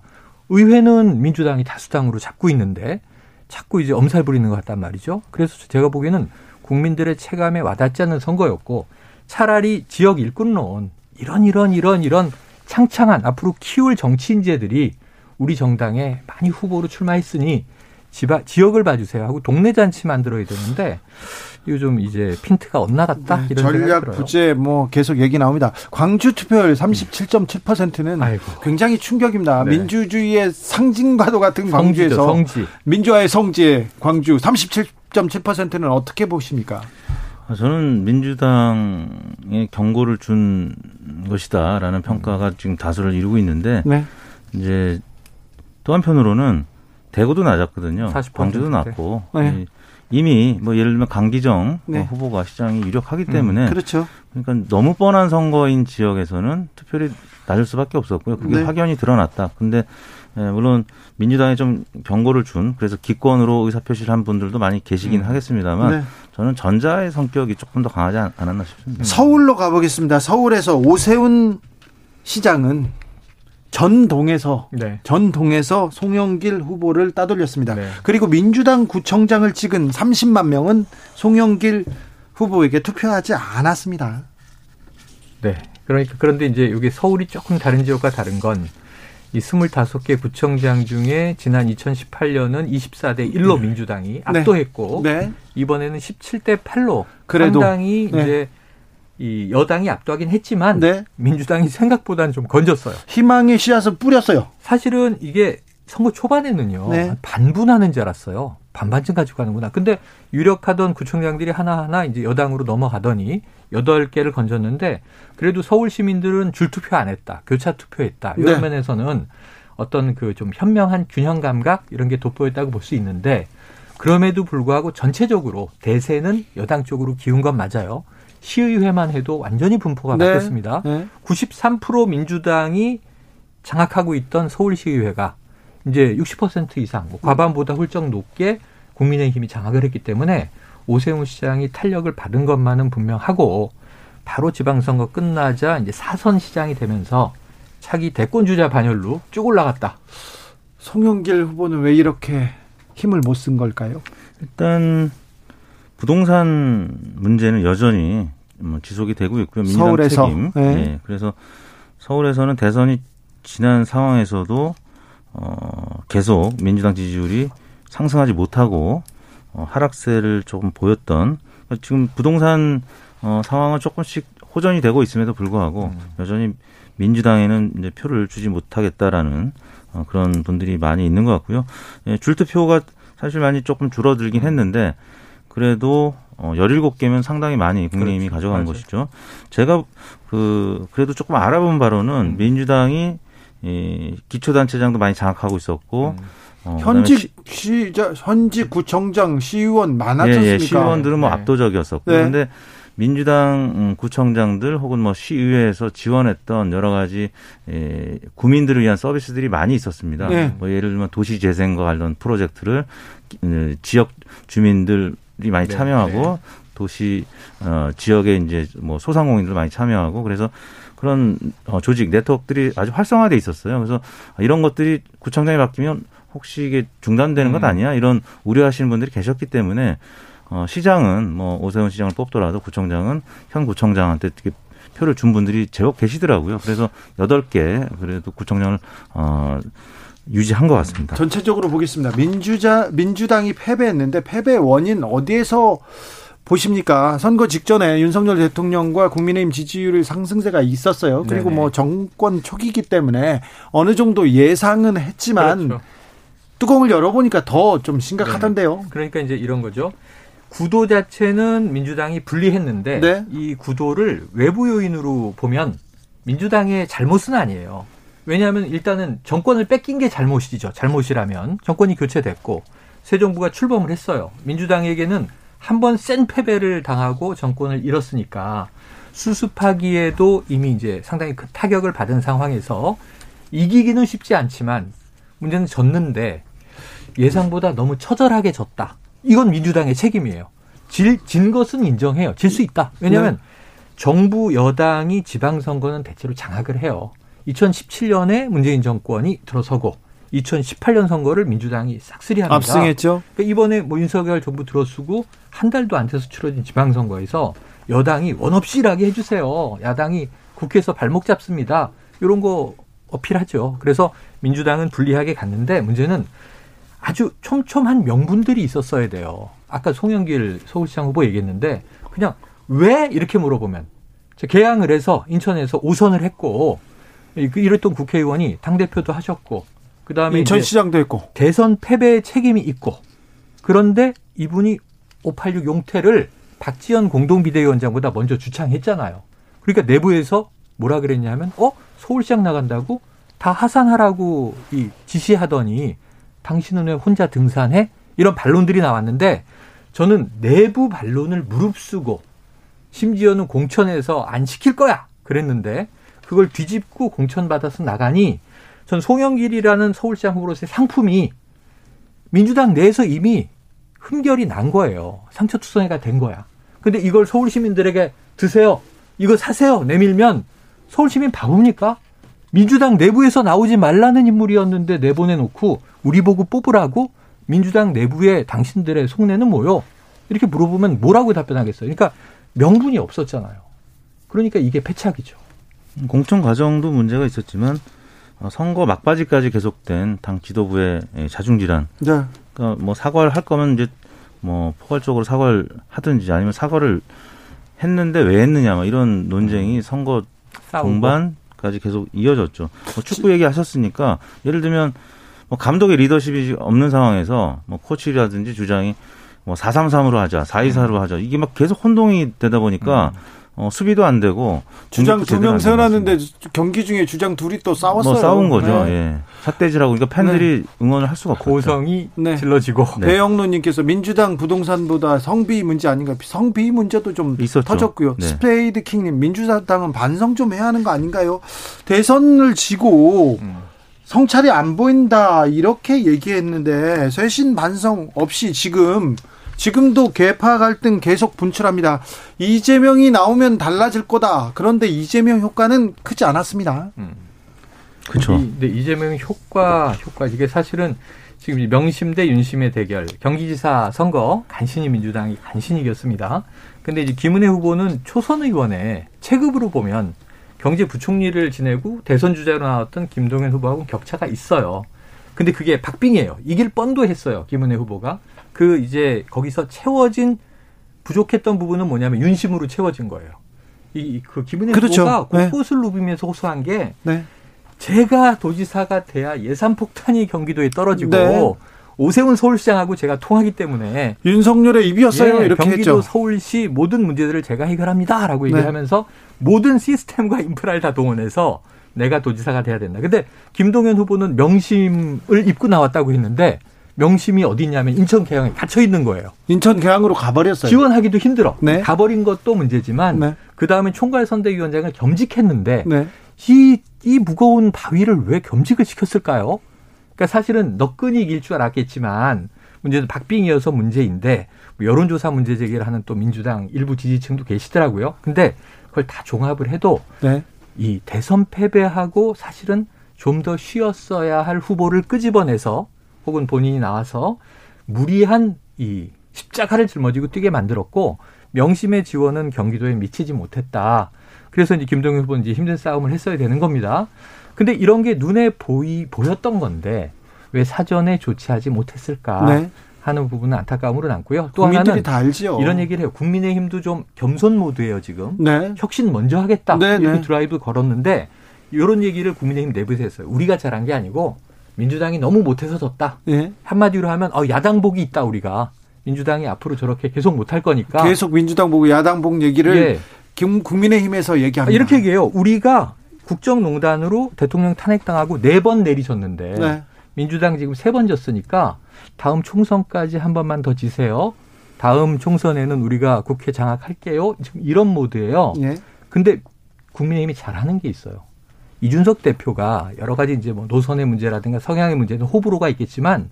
의회는 민주당이 다수당으로 잡고 있는데 자꾸 이제 엄살 부리는 것 같단 말이죠. 그래서 제가 보기에는 국민들의 체감에 와닿지 않는 선거였고 차라리 지역 일꾼론 이런 이런 이런 이런 창창한 앞으로 키울 정치 인재들이 우리 정당에 많이 후보로 출마했으니 지바, 지역을 봐주세요 하고 동네 잔치 만들어야 되는데 좀 이제 핀트가 엇나갔다 네, 이런 전략 부재 뭐 계속 얘기 나옵니다. 광주 투표율 37.7%는 아이고. 굉장히 충격입니다. 네. 민주주의의 상징과도 같은 광주에서 성지. 민주화의 성지 광주 37.7%는 어떻게 보십니까? 아, 저는 민주당의 경고를 준 것이다라는 평가가 지금 다수를 이루고 있는데 네. 이제 또 한편으로는 대구도 낮았거든요. 광주도 낮고 네. 이미 뭐 예를 들면 강기정 네. 후보가 시장이 유력하기 음, 때문에 음, 그렇죠. 그러니까 너무 뻔한 선거인 지역에서는 투표율이 낮을 수밖에 없었고요. 그게 네. 확연히 드러났다. 근데 예, 물론 민주당에 좀 경고를 준 그래서 기권으로 의사표시를 한 분들도 많이 계시긴 음. 하겠습니다만 네. 저는 전자의 성격이 조금 더 강하지 않았나 싶습니다. 서울로 가보겠습니다. 서울에서 오세훈 시장은 전동에서 네. 전동에서 송영길 후보를 따돌렸습니다. 네. 그리고 민주당 구청장을 찍은 30만 명은 송영길 후보에게 투표하지 않았습니다. 네. 그러니까 그런데 이제 여기 서울이 조금 다른 지역과 다른 건 이 25개 구청장 중에 지난 2018년은 24대 1로 네. 민주당이 네. 압도했고 네. 이번에는 17대 8로 그래도 상당히 네. 이제 이 여당이 압도하긴 했지만 네. 민주당이 생각보다는 좀 건졌어요. 희망의 씨앗을 뿌렸어요. 사실은 이게 선거 초반에는요 네. 반분하는 줄 알았어요. 반반쯤 가지고 가는구나. 근데 유력하던 구청장들이 하나하나 이제 여당으로 넘어가더니 여덟 개를 건졌는데 그래도 서울 시민들은 줄투표 안 했다. 교차 투표했다. 이런 네. 면에서는 어떤 그 좀 현명한 균형 감각 이런 게 돋보였다고 볼 수 있는데 그럼에도 불구하고 전체적으로 대세는 여당 쪽으로 기운 건 맞아요. 시의회만 해도 완전히 분포가 네. 바뀌었습니다. 네. 93% 민주당이 장악하고 있던 서울시의회가 이제 60% 이상, 뭐 과반보다 훌쩍 높게 국민의힘이 장악을 했기 때문에 오세훈 시장이 탄력을 받은 것만은 분명하고 바로 지방선거 끝나자 이제 사선 시장이 되면서 차기 대권 주자 반열로 쭉 올라갔다. 송영길 후보는 왜 이렇게 힘을 못 쓴 걸까요? 일단 부동산 문제는 여전히 뭐 지속이 되고 있고요. 민주당 서울에서. 책임. 네. 네. 그래서 서울에서는 대선이 지난 상황에서도 어 계속 민주당 지지율이 상승하지 못하고 어 하락세를 조금 보였던 지금 부동산 어 상황은 조금씩 호전이 되고 있음에도 불구하고 음. 여전히 민주당에는 이제 표를 주지 못하겠다라는 어 그런 분들이 많이 있는 것 같고요. 예, 줄투표가 사실 많이 조금 줄어들긴 했는데 그래도 어 17개면 상당히 많이 국민의힘이 그렇죠. 가져간 맞아요. 것이죠. 제가 그 그래도 조금 알아본 바로는 음. 민주당이 이 기초단체장도 많이 장악하고 있었고 음. 어, 현직 시, 자, 현직 구청장, 시의원 많았습니까? 예, 예, 시의원들은 뭐 네. 압도적이었었고 네. 그런데 민주당 음, 구청장들 혹은 뭐 시의회에서 지원했던 여러 가지 예, 구민들을 위한 서비스들이 많이 있었습니다. 네. 뭐 예를 들면 도시 재생과 관련 프로젝트를 음, 지역 주민들이 많이 네. 참여하고 네. 도시 어 지역에 이제 뭐 소상공인들 많이 참여하고 그래서 그런 어 조직 네트워크들이 아주 활성화돼 있었어요. 그래서 이런 것들이 구청장이 바뀌면 혹시 이게 중단되는 것 음. 아니야? 이런 우려하시는 분들이 계셨기 때문에 어, 시장은 뭐 오세훈 시장을 뽑더라도 구청장은 현 구청장한테 특히 표를 준 분들이 제법 계시더라고요. 그래서 여덟 개 그래도 구청장을 어 유지한 것 같습니다. 전체적으로 보겠습니다. 민주자 민주당이 패배했는데 패배 원인 어디에서 보십니까? 선거 직전에 윤석열 대통령과 국민의힘 지지율의 상승세가 있었어요. 그리고 네네. 뭐 정권 초기이기 때문에 어느 정도 예상은 했지만 그렇죠. 뚜껑을 열어보니까 더 좀 심각하던데요. 네. 그러니까 이제 이런 거죠. 구도 자체는 민주당이 분리했는데 네. 이 구도를 외부 요인으로 보면 민주당의 잘못은 아니에요. 왜냐하면 일단은 정권을 뺏긴 게 잘못이죠. 잘못이라면 정권이 교체됐고 새 정부가 출범을 했어요. 민주당에게는 한 번 센 패배를 당하고 정권을 잃었으니까 수습하기에도 이미 이제 상당히 큰 타격을 받은 상황에서 이기기는 쉽지 않지만 문제는 졌는데 예상보다 너무 처절하게 졌다. 이건 민주당의 책임이에요. 질, 진 것은 인정해요. 질 수 있다. 왜냐하면 네. 정부 여당이 지방선거는 대체로 장악을 해요. 2017년에 문재인 정권이 들어서고 2018년 선거를 민주당이 싹쓸이 합니다. 압승했죠. 그러니까 이번에 뭐 윤석열 정부 들어서고 한 달도 안 돼서 치러진 지방선거에서 여당이 원 없이 일하게 해주세요. 야당이 국회에서 발목 잡습니다. 이런 거 어필하죠. 그래서 민주당은 불리하게 갔는데 문제는 아주 촘촘한 명분들이 있었어야 돼요. 아까 송영길 서울시장 후보 얘기했는데 그냥 왜 이렇게 물어보면 개항을 해서 인천에서 오선을 했고 그 이랬던 국회의원이 당 대표도 하셨고 그다음에 인천 시장도 했고. 대선 패배의 책임이 있고. 그런데 이분이 586 용태를 박지원 공동비대위원장보다 먼저 주창했잖아요. 그러니까 내부에서 뭐라 그랬냐면 어? 서울시장 나간다고? 다 하산하라고 이 지시하더니 당신은 왜 혼자 등산해? 이런 반론들이 나왔는데 저는 내부 반론을 무릅쓰고 심지어는 공천에서 안 시킬 거야! 그랬는데 그걸 뒤집고 공천 받아서 나가니 전 송영길이라는 서울시장 후보로서의 상품이 민주당 내에서 이미 흠결이 난 거예요. 상처투성이가 된 거야. 근데 이걸 서울 시민들에게 드세요. 이거 사세요. 내밀면 서울 시민 바보입니까? 민주당 내부에서 나오지 말라는 인물이었는데 내보내놓고 우리 보고 뽑으라고 민주당 내부에 당신들의 속내는 뭐요? 이렇게 물어보면 뭐라고 답변하겠어요? 그러니까 명분이 없었잖아요. 그러니까 이게 패착이죠. 공천 과정도 문제가 있었지만 어, 선거 막바지까지 계속된 당 지도부의 예, 자중질환. 네. 그러니까 뭐 사과를 할 거면 이제 뭐 포괄적으로 사과를 하든지 아니면 사과를 했는데 왜 했느냐 뭐 이런 논쟁이 선거 동반까지 계속 이어졌죠. 뭐 축구 얘기하셨으니까 예를 들면 뭐 감독의 리더십이 없는 상황에서 뭐 코치라든지 주장이 뭐 433으로 하자, 424로 하자. 이게 막 계속 혼동이 되다 보니까 음. 어, 수비도 안 되고 주장 두 명 세워놨는데 경기 중에 주장 둘이 또 싸웠어요. 뭐 싸운 거죠. 네. 예. 삿대질하고 그러니까 팬들이 네. 응원을 할 수가 없고 고성이 네. 질러지고 네. 배영로님께서 민주당 부동산보다 성비 문제 아닌가? 성비 문제도 좀 있었죠. 터졌고요. 네. 스페이드 킹님 민주당은 반성 좀 해야 하는 거 아닌가요? 대선을 지고 음. 성찰이 안 보인다 이렇게 얘기했는데 쇄신 반성 없이 지금 지금도 계파 갈등 계속 분출합니다. 이재명이 나오면 달라질 거다. 그런데 이재명 효과는 크지 않았습니다. 음. 그렇죠. 근데 이재명 효과 효과 이게 사실은 지금 명심 대 윤심의 대결 경기지사 선거 간신히 민주당이 간신히 이겼습니다. 근데 이제 김은혜 후보는 초선 의원의 체급으로 보면 경제부총리를 지내고 대선 주자로 나왔던 김동연 후보하고 격차가 있어요. 근데 그게 박빙이에요. 이길 뻔도 했어요. 김은혜 후보가. 그 이제 거기서 채워진 부족했던 부분은 뭐냐면 윤심으로 채워진 거예요. 이 그 김은혜 그렇죠. 후보가 네. 곳곳을 누비면서 호소한 게 네. 제가 도지사가 돼야 예산 폭탄이 경기도에 떨어지고 네. 오세훈 서울시장하고 제가 통하기 때문에 윤석열의 입이었어요. 예, 이렇게 경기도 했죠. 서울시 모든 문제들을 제가 해결합니다라고 얘기하면서 모든 시스템과 인프라를 다 동원해서 내가 도지사가 돼야 된다. 근데 김동연 후보는 명심을 입고 나왔다고 했는데 명심이 어디 있냐면 인천 계양에 갇혀 있는 거예요. 인천 계양으로 가버렸어요. 지원하기도 힘들어. 네. 가버린 것도 문제지만 네. 그 다음에 총괄 선대위원장을 겸직했는데 네. 이, 이 무거운 바위를 왜 겸직을 시켰을까요? 그러니까 사실은 너끈히 이길 줄 알았겠지만 문제는 박빙이어서 문제인데 뭐 여론조사 문제 제기를 하는 또 민주당 일부 지지층도 계시더라고요. 근데 그걸 다 종합을 해도 네. 이 대선 패배하고 사실은 좀 더 쉬었어야 할 후보를 끄집어내서 혹은 본인이 나와서 무리한 이 십자가를 짊어지고 뛰게 만들었고 명심의 지원은 경기도에 미치지 못했다. 그래서 이제 김동연 후보는 이제 힘든 싸움을 했어야 되는 겁니다. 근데 이런 게 눈에 보이 보였던 건데 왜 사전에 조치하지 못했을까? 네. 하는 부분은 안타까움으로 남고요. 또 하나는. 이런 얘기를 해요. 국민의힘도 좀 겸손 모드예요 지금. 네. 혁신 먼저 하겠다 네, 이렇게 네. 드라이브 걸었는데 이런 얘기를 국민의힘 내부에서 했어요. 우리가 잘한 게 아니고 민주당이 너무 못해서 졌다. 네. 한마디로 하면 어, 야당 복이 있다 우리가. 민주당이 앞으로 저렇게 계속 못할 거니까. 계속 민주당 보고 야당 복 얘기를 예. 국민의힘에서 얘기합니다. 이렇게 얘기해요. 우리가 국정농단으로 대통령 탄핵당하고 네 번 내리셨는데 네. 민주당 지금 세 번 졌으니까 다음 총선까지 한 번만 더 지세요. 다음 총선에는 우리가 국회 장악할게요. 지금 이런 모드예요. 예. 근데 국민의힘이 잘하는 게 있어요. 이준석 대표가 여러 가지 이제 뭐 노선의 문제라든가 성향의 문제는 호불호가 있겠지만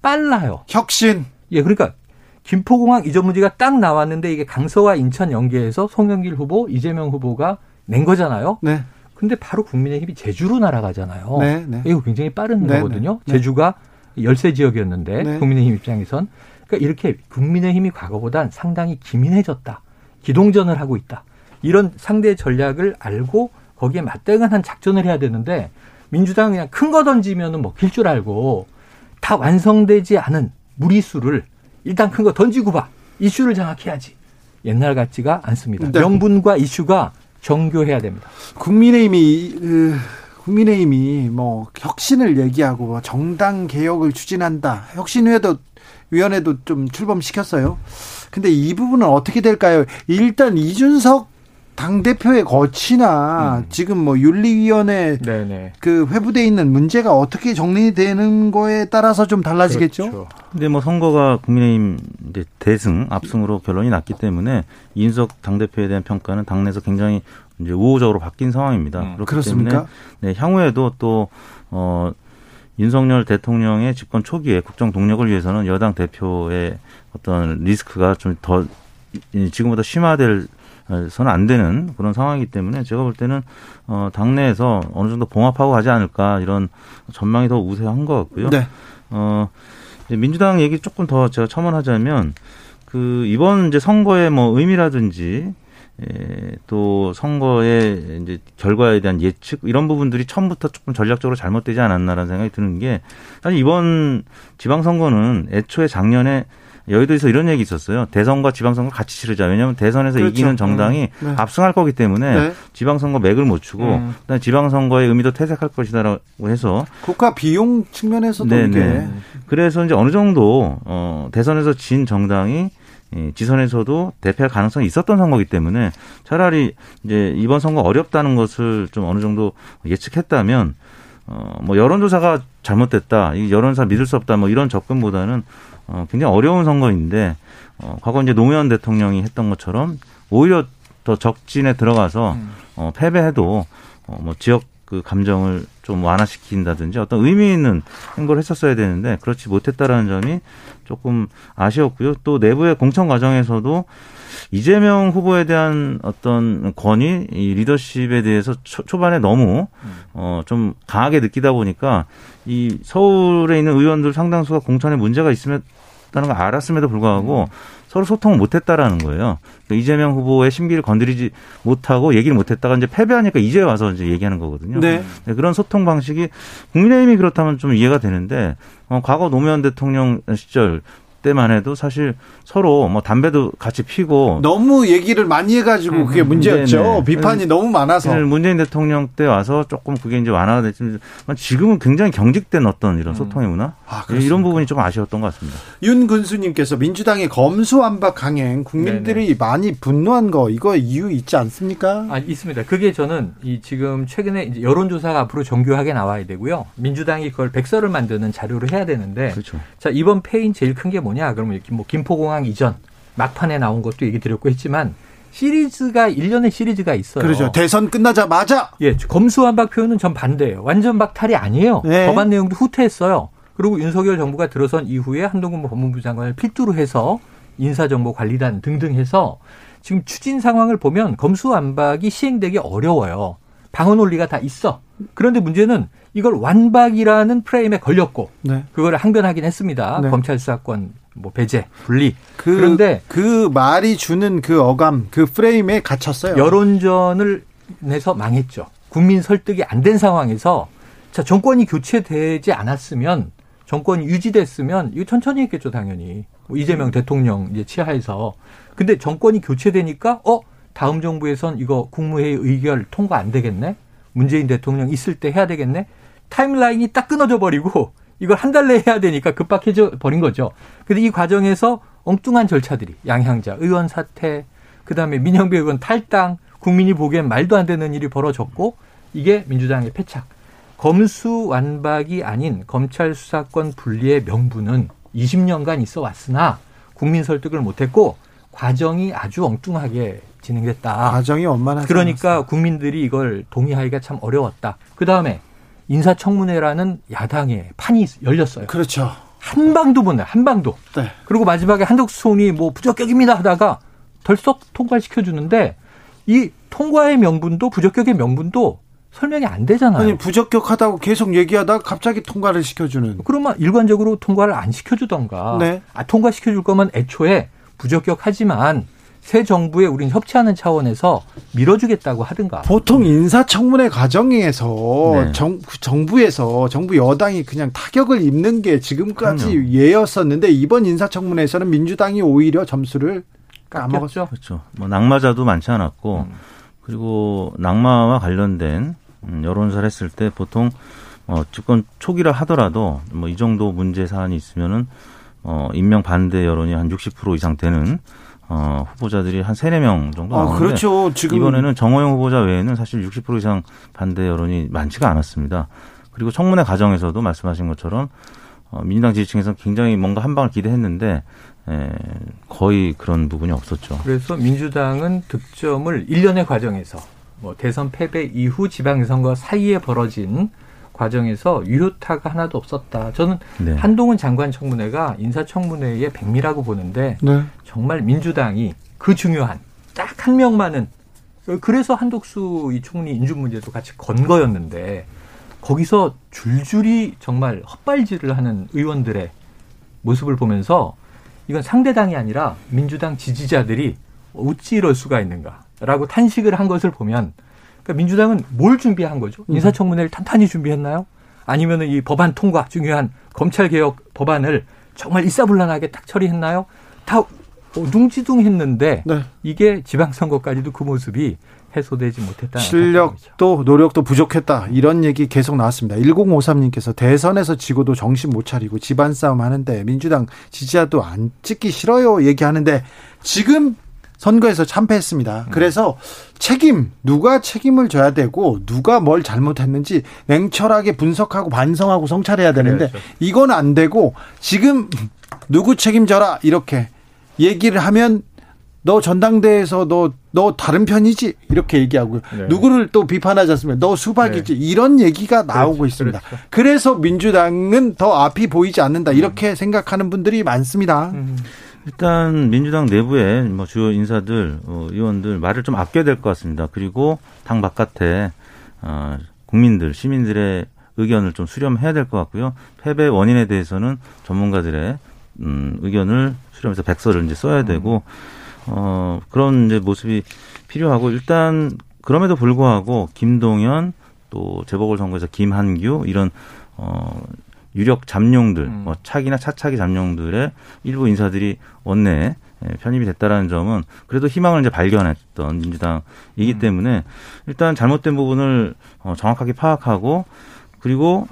빨라요. 혁신. 예, 그러니까 김포공항 이전 문제가 딱 나왔는데 이게 강서와 인천 연계해서 송영길 후보, 이재명 후보가 낸 거잖아요. 네. 근데 바로 국민의힘이 제주로 날아가잖아요. 네, 네. 이거 굉장히 빠른 네, 거거든요. 네. 제주가 열세 지역이었는데 네. 국민의힘 입장에선 그러니까 이렇게 국민의힘이 과거보단 상당히 기민해졌다. 기동전을 하고 있다. 이런 상대 전략을 알고 거기에 맞대응한 작전을 해야 되는데 민주당 그냥 큰 거 던지면은 먹힐 줄 알고 다 완성되지 않은 무리수를 일단 큰 거 던지고 봐. 이슈를 장악해야지. 옛날 같지가 않습니다. 네. 명분과 이슈가 정교해야 됩니다. 국민의힘이 그 국민의힘이 뭐 혁신을 얘기하고 뭐 정당 개혁을 추진한다. 혁신위에도 위원회도 좀 출범시켰어요. 근데 이 부분은 어떻게 될까요? 일단 이준석 당 대표의 거치나 음. 지금 뭐 윤리위원회 네네. 그 회부돼 있는 문제가 어떻게 정리되는 거에 따라서 좀 달라지겠죠. 그렇죠. 근데 뭐 선거가 국민의힘 이제 대승 압승으로 결론이 났기 때문에 이준석 당 대표에 대한 평가는 당내에서 굉장히 이제 우호적으로 바뀐 상황입니다. 음. 그렇기 그렇습니까? 때문에 네, 향후에도 또 어. 윤석열 대통령의 집권 초기에 국정 동력을 위해서는 여당 대표의 어떤 리스크가 좀 더 지금보다 심화될 서는 안 되는 그런 상황이기 때문에 제가 볼 때는 어 당내에서 어느 정도 봉합하고 가지 않을까 이런 전망이 더 우세한 것 같고요. 네. 어 민주당 얘기 조금 더 제가 첨언하자면 그 이번 이제 선거의 뭐 의미라든지 예, 또 선거의 이제 결과에 대한 예측 이런 부분들이 처음부터 조금 전략적으로 잘못되지 않았나라는 생각이 드는 게 사실 이번 지방선거는 애초에 작년에 여의도에서 이런 얘기 있었어요. 대선과 지방선거 같이 치르자. 왜냐하면 대선에서 그렇죠. 이기는 정당이 음. 네. 압승할 거기 때문에 네. 지방선거 맥을 못 추고 음. 그다음에 지방선거의 의미도 퇴색할 것이다라고 해서 국가 비용 측면에서도 네네. 이게 네. 그래서 이제 어느 정도 어 대선에서 진 정당이 지선에서도 대패할 가능성이 있었던 선거이기 때문에 차라리 이제 이번 선거 어렵다는 것을 좀 어느 정도 예측했다면 어뭐 여론조사가 잘못됐다, 이 여론조사 믿을 수 없다, 뭐 이런 접근보다는 어, 굉장히 어려운 선거인데 어, 과거 이제 노무현 대통령이 했던 것처럼 오히려 더 적진에 들어가서 음. 어, 패배해도 어, 뭐 지역 그 감정을 좀 완화시킨다든지 어떤 의미 있는 행보를 했었어야 되는데 그렇지 못했다라는 점이 조금 아쉬웠고요. 또 내부의 공천 과정에서도 이재명 후보에 대한 어떤 권위, 이 리더십에 대해서 초, 반에 너무 어, 좀 강하게 느끼다 보니까 이 서울에 있는 의원들 상당수가 공천에 문제가 있으면 다는 걸 알았음에도 불구하고 음. 서로 소통을 못했다라는 거예요. 그러니까 이재명 후보의 심기를 건드리지 못하고 얘기를 못했다가 이제 패배하니까 이제 와서 이제 얘기하는 거거든요. 네. 네 그런 소통 방식이 국민의힘이 그렇다면 좀 이해가 되는데 어, 과거 노무현 대통령 시절 때만 해도 사실 서로 뭐 담배도 같이 피고 너무 얘기를 많이 해가지고 그게 음, 문제였죠. 네네. 비판이 너무 많아서 문재인 대통령 때 와서 조금 그게 이제 완화가 됐지만 지금은 굉장히 경직된 어떤 이런 음. 소통의 문화 아, 이런 부분이 좀 아쉬웠던 것 같습니다. 윤 군수님께서 민주당의 검수완박 강행 국민들이 네네. 많이 분노한 거 이거 이유 있지 않습니까? 아 있습니다. 그게 저는 이 지금 최근에 이제 여론조사가 앞으로 정교하게 나와야 되고요. 민주당이 그걸 백서를 만드는 자료를 해야 되는데 그렇죠. 자 이번 패인 제일 큰 게 뭐냐? 그러면 이렇게 뭐 김포공항 이전 막판에 나온 것도 얘기 드렸고 했지만 시리즈가 1년의 시리즈가 있어요. 그렇죠. 대선 끝나자마자 예, 검수완박 표현은 전 반대예요. 완전 박탈이 아니에요. 네. 법안 내용도 후퇴했어요. 그리고 윤석열 정부가 들어선 이후에 한동훈 법무부 장관을 필두로 해서 인사정보관리단 등등 해서 지금 추진 상황을 보면 검수완박이 시행되기 어려워요. 방어 논리가 다 있어. 그런데 문제는 이걸 완박이라는 프레임에 걸렸고 네. 그걸 항변하긴 했습니다. 네. 검찰 수사권 뭐 배제, 분리. 그, 그런데 그 말이 주는 그 어감, 그 프레임에 갇혔어요. 여론전을 내서 망했죠. 국민 설득이 안 된 상황에서 자 정권이 교체되지 않았으면 정권이 유지됐으면 이거 천천히 했겠죠 당연히 뭐 이재명 대통령 이제 치하에서 근데 정권이 교체되니까 어 다음 정부에선 이거 국무회의 의결 통과 안 되겠네 문재인 대통령 있을 때 해야 되겠네 타임라인이 딱 끊어져 버리고 이걸 한 달 내에 해야 되니까 급박해져 버린 거죠. 근데 이 과정에서 엉뚱한 절차들이 양향자 의원 사퇴, 그다음에 민영배 의원 탈당, 국민이 보기엔 말도 안 되는 일이 벌어졌고 이게 민주당의 패착. 검수 완박이 아닌 검찰 수사권 분리의 명분은 20년간 있어 왔으나 국민 설득을 못했고 과정이 아주 엉뚱하게 진행됐다. 과정이 원만하지 그러니까 않았어. 국민들이 이걸 동의하기가 참 어려웠다. 그 다음에 인사청문회라는 야당의 판이 열렸어요. 그렇죠. 한 방도 못 내, 한 방도. 네. 그리고 마지막에 한덕수 총리 뭐 부적격입니다 하다가 덜썩 통과시켜 주는데 이 통과의 명분도 부적격의 명분도 설명이 안 되잖아요. 아니 부적격하다고 계속 얘기하다가 갑자기 통과를 시켜주는. 그러면 일관적으로 통과를 안 시켜주던가. 네. 아 통과시켜줄 거면 애초에 부적격하지만 새 정부에 우린 협치하는 차원에서 밀어주겠다고 하든가. 보통 인사청문회 과정에서 네. 정, 정부에서 정부 여당이 그냥 타격을 입는 게 지금까지 그럼요. 예였었는데 이번 인사청문회에서는 민주당이 오히려 점수를 까먹었죠. 그렇죠. 뭐 낙마자도 많지 않았고 음. 그리고 낙마와 관련된 음, 여론조사를 했을 때 보통 어, 집권 초기라 하더라도 뭐 이 정도 문제 사안이 있으면은 어, 임명 반대 여론이 한 60% 이상 되는 어, 후보자들이 한 세네 명 정도 아, 나오는데 그렇죠. 지금 이번에는 정호영 후보자 외에는 사실 60% 이상 반대 여론이 많지가 않았습니다. 그리고 청문회 과정에서도 말씀하신 것처럼 어, 민주당 지지층에서 굉장히 뭔가 한 방을 기대했는데 에, 거의 그런 부분이 없었죠. 그래서 민주당은 득점을 1년의 과정에서 뭐 대선 패배 이후 지방선거 사이에 벌어진 과정에서 유효타가 하나도 없었다. 저는 네. 한동훈 장관 청문회가 인사청문회의 백미라고 보는데 네. 정말 민주당이 그 중요한 딱 한 명만은 그래서 한독수 이 총리 인준 문제도 같이 건 거였는데 거기서 줄줄이 정말 헛발질을 하는 의원들의 모습을 보면서 이건 상대당이 아니라 민주당 지지자들이 어찌 이럴 수가 있는가라고 탄식을 한 것을 보면 그러니까 민주당은 뭘 준비한 거죠? 음. 인사청문회를 탄탄히 준비했나요? 아니면은 이 법안 통과 중요한 검찰 개혁 법안을 정말 일사불란하게 딱 처리했나요? 다 둥지둥했는데 네. 이게 지방선거까지도 그 모습이 해소되지 못했다. 실력도 노력도 부족했다. 이런 얘기 계속 나왔습니다. 1053님께서 대선에서 지고도 정신 못 차리고 집안 싸움 하는데 민주당 지지자도 안 찍기 싫어요 얘기하는데 지금 선거에서 참패했습니다. 음. 그래서 책임 누가 책임을 져야 되고 누가 뭘 잘못했는지 냉철하게 분석하고 반성하고 성찰해야 되는데 그렇죠. 이건 안 되고 지금 누구 책임져라 이렇게 얘기를 하면 너 전당대에서 너, 너 다른 편이지? 이렇게 얘기하고요. 네. 누구를 또 비판하지 않습니까? 너 수박이지? 네. 이런 얘기가 나오고 그렇죠, 있습니다. 그렇죠. 그래서 민주당은 더 앞이 보이지 않는다. 이렇게 음. 생각하는 분들이 많습니다. 음. 일단 민주당 내부에 뭐 주요 인사들, 어, 의원들 말을 좀 아껴야 될 것 같습니다. 그리고 당 바깥에 어, 국민들, 시민들의 의견을 좀 수렴해야 될 것 같고요. 패배 원인에 대해서는 전문가들의 음, 의견을 수렴해서 백서를 이제 써야 되고 어, 그런 이제 모습이 필요하고 일단 그럼에도 불구하고 김동연 또 재보궐 선거에서 김한규 이런 어 유력 잠룡들, 음. 뭐 차기나 차차기 잠룡들의 일부 인사들이 원내에 편입이 됐다라는 점은 그래도 희망을 이제 발견했던 민주당이기 음. 때문에 일단 잘못된 부분을 어, 정확하게 파악하고 그리고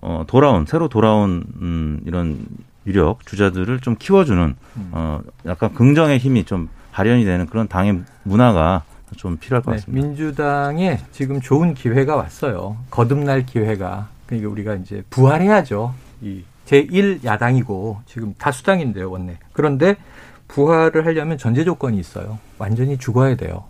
어 돌아온 새로 돌아온 음 이런 유력 주자들을 좀 키워주는 음. 어 약간 긍정의 힘이 좀 발현이 되는 그런 당의 문화가 좀 필요할 것 네, 같습니다. 네, 민주당에 지금 좋은 기회가 왔어요. 거듭날 기회가. 그러니까 우리가 이제 부활해야죠. 이 제1 야당이고 지금 다수당인데요, 원내. 그런데 부활을 하려면 전제 조건이 있어요. 완전히 죽어야 돼요.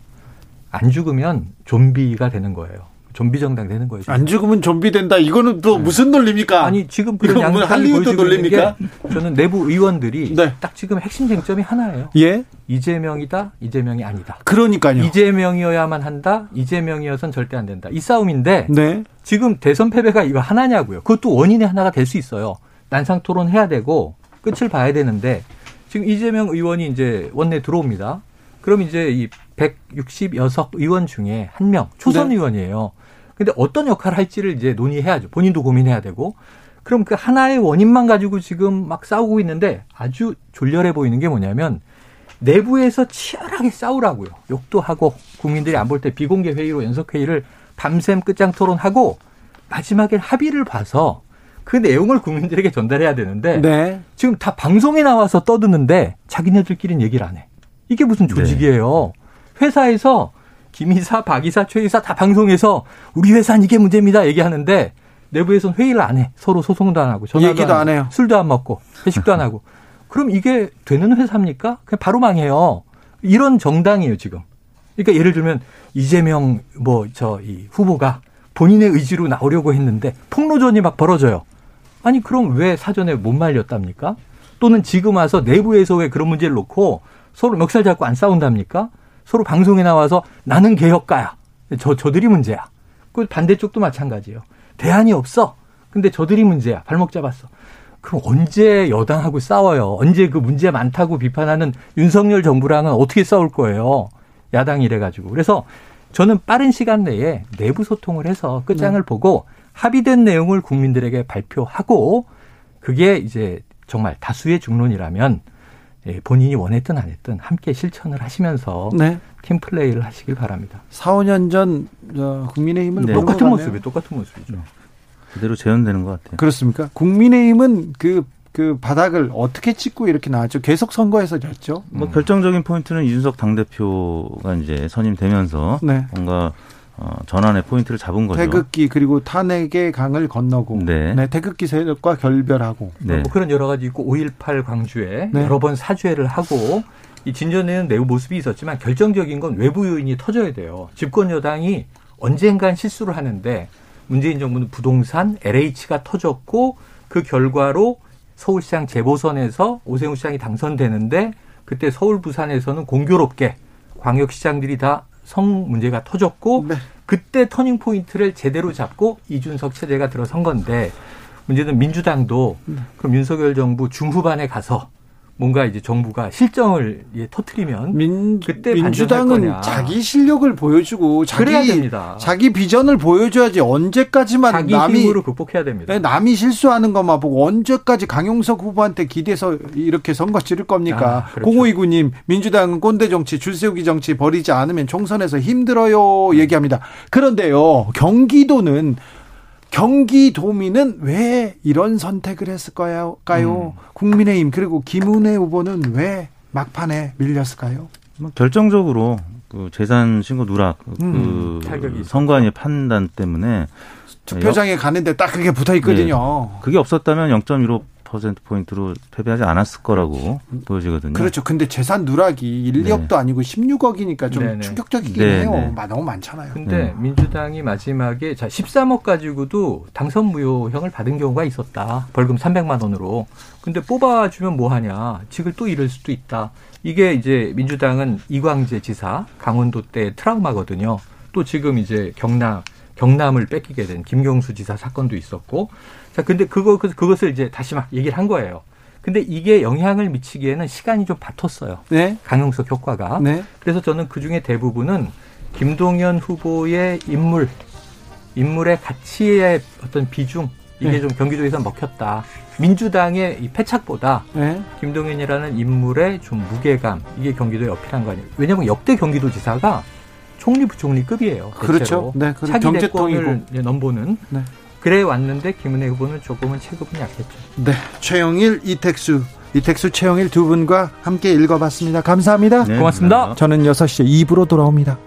안 죽으면 좀비가 되는 거예요. 좀비 정당 되는 거예요. 안 죽으면 좀비 된다. 이거는 또 네. 무슨 논리입니까? 아니 지금 그런 양상이 할리우드 논리입니까? 저는 내부 의원들이 네. 딱 지금 핵심 쟁점이 하나예요. 예. 이재명이다. 이재명이 아니다. 그러니까요. 이재명이어야만 한다. 이재명이어선 절대 안 된다. 이 싸움인데 네. 지금 대선 패배가 이거 하나냐고요. 그것도 원인의 하나가 될 수 있어요. 난상 토론해야 되고 끝을 봐야 되는데 지금 이재명 의원이 이제 원내 들어옵니다. 그럼 이제 이 160여석 의원 중에 한 명 초선 네. 의원이에요. 근데 어떤 역할을 할지를 이제 논의해야죠. 본인도 고민해야 되고. 그럼 그 하나의 원인만 가지고 지금 막 싸우고 있는데 아주 졸렬해 보이는 게 뭐냐면 내부에서 치열하게 싸우라고요. 욕도 하고 국민들이 안 볼 때 비공개 회의로 연석 회의를 밤샘 끝장 토론하고 마지막에 합의를 봐서 그 내용을 국민들에게 전달해야 되는데 네. 지금 다 방송에 나와서 떠드는데 자기네들끼리는 얘기를 안 해. 이게 무슨 조직이에요. 네. 회사에서 김이사, 박이사, 최이사 다 방송에서 우리 회사는 이게 문제입니다 얘기하는데 내부에서는 회의를 안 해. 서로 소송도 안 하고 전화도 얘기도 안, 안 해요. 술도 안 먹고 회식도 안 하고. 그럼 이게 되는 회사입니까? 그냥 바로 망해요. 이런 정당이에요 지금. 그러니까 예를 들면 이재명 뭐 저 이 후보가 본인의 의지로 나오려고 했는데 폭로전이 막 벌어져요. 아니 그럼 왜 사전에 못 말렸답니까? 또는 지금 와서 내부에서 왜 그런 문제를 놓고 서로 멱살 잡고 안 싸운답니까? 서로 방송에 나와서 나는 개혁가야. 저, 저들이 문제야. 그 반대쪽도 마찬가지예요. 대안이 없어. 근데 저들이 문제야. 발목 잡았어. 그럼 언제 여당하고 싸워요? 언제 그 문제 많다고 비판하는 윤석열 정부랑은 어떻게 싸울 거예요? 야당이 이래가지고. 그래서 저는 빠른 시간 내에 내부 소통을 해서 끝장을 네. 보고 합의된 내용을 국민들에게 발표하고 그게 이제 정말 다수의 중론이라면 예, 본인이 원했든 안 했든 함께 실천을 하시면서 네. 팀 플레이를 하시길 바랍니다. 4, 5년 전 국민의힘을 네. 똑같은 모습이 똑같은 모습이죠. 네. 그대로 재현되는 것 같아요. 그렇습니까? 국민의힘은 그, 그 바닥을 어떻게 찍고 이렇게 나왔죠? 계속 선거에서 졌죠? 뭐 음. 결정적인 포인트는 이준석 당대표가 이제 선임되면서 네. 뭔가 어, 전환의 포인트를 잡은 거죠. 태극기 그리고 탄핵의 강을 건너고 네. 네 태극기 세력과 결별하고 네. 뭐 그런 여러 가지 있고 5.18 광주에 네. 여러 번 사죄를 하고 이 진전에는 내부 모습이 있었지만 결정적인 건 외부 요인이 터져야 돼요. 집권 여당이 언젠간 실수를 하는데 문재인 정부는 부동산 LH가 터졌고 그 결과로 서울시장 재보선에서 오세훈 시장이 당선되는데 그때 서울 부산에서는 공교롭게 광역시장들이 다 성 문제가 터졌고 네. 그때 터닝 포인트를 제대로 잡고 이준석 체제가 들어선 건데 문제는 민주당도 네. 그럼 윤석열 정부 중후반에 가서 뭔가 이제 정부가 실정을 예, 터트리면 민, 그때 민주당은 자기 실력을 보여주고 자기 자기 비전을 보여줘야지 언제까지만 자기 남이 힘으로 극복해야 됩니다. 네, 남이 실수하는 것만 보고 언제까지 강용석 후보한테 기대서 이렇게 선거 치를 겁니까? 아, 그렇죠. 0529님 민주당은 꼰대 정치 줄세우기 정치 버리지 않으면 총선에서 힘들어요 얘기합니다. 그런데요 경기도는 경기도민은 왜 이런 선택을 했을까요? 음. 국민의힘 그리고 김은혜 후보는 왜 막판에 밀렸을까요? 뭐 결정적으로 그 재산 신고 누락 음. 그 선관위 판단 때문에 투표장에 가는데 딱 그게 붙어 있거든요. 네. 그게 없었다면 0.15 퍼센트 포인트로 패배하지 않았을 거라고 보여지거든요. 그렇죠. 근데 재산 누락이 1, 네. 2억도 아니고 16억이니까 좀 네네. 충격적이긴 네네. 해요. 네. 너무 많잖아요. 근데 네. 민주당이 마지막에 자 13억 가지고도 당선 무효형을 받은 경우가 있었다. 벌금 300만 원으로. 근데 뽑아주면 뭐 하냐? 직을 또 잃을 수도 있다. 이게 이제 민주당은 이광재 지사 강원도 때 트라우마거든요. 또 지금 이제 경남 경남을 뺏기게 된 김경수 지사 사건도 있었고 자 근데 그거 그것을 이제 다시 막 얘기를 한 거예요. 근데 이게 영향을 미치기에는 시간이 좀 바텄어요. 네. 강용석 효과가. 네. 그래서 저는 그 중에 대부분은 김동연 후보의 인물, 인물의 가치의 어떤 비중 이게 네. 좀 경기도에서 먹혔다. 민주당의 이 패착보다 네. 김동연이라는 인물의 좀 무게감 이게 경기도에 어필한 거 아니에요. 왜냐하면 역대 경기도지사가 총리 부총리급이에요. 그렇죠. 네, 차기 대권을 넘보는. 네. 그래 왔는데 김은혜 후보는 조금은 체급은 약했죠. 네, 최영일, 이택수, 이택수, 최영일 두 분과 함께 읽어봤습니다. 감사합니다. 네, 고맙습니다. 저는 6시 2부로 돌아옵니다.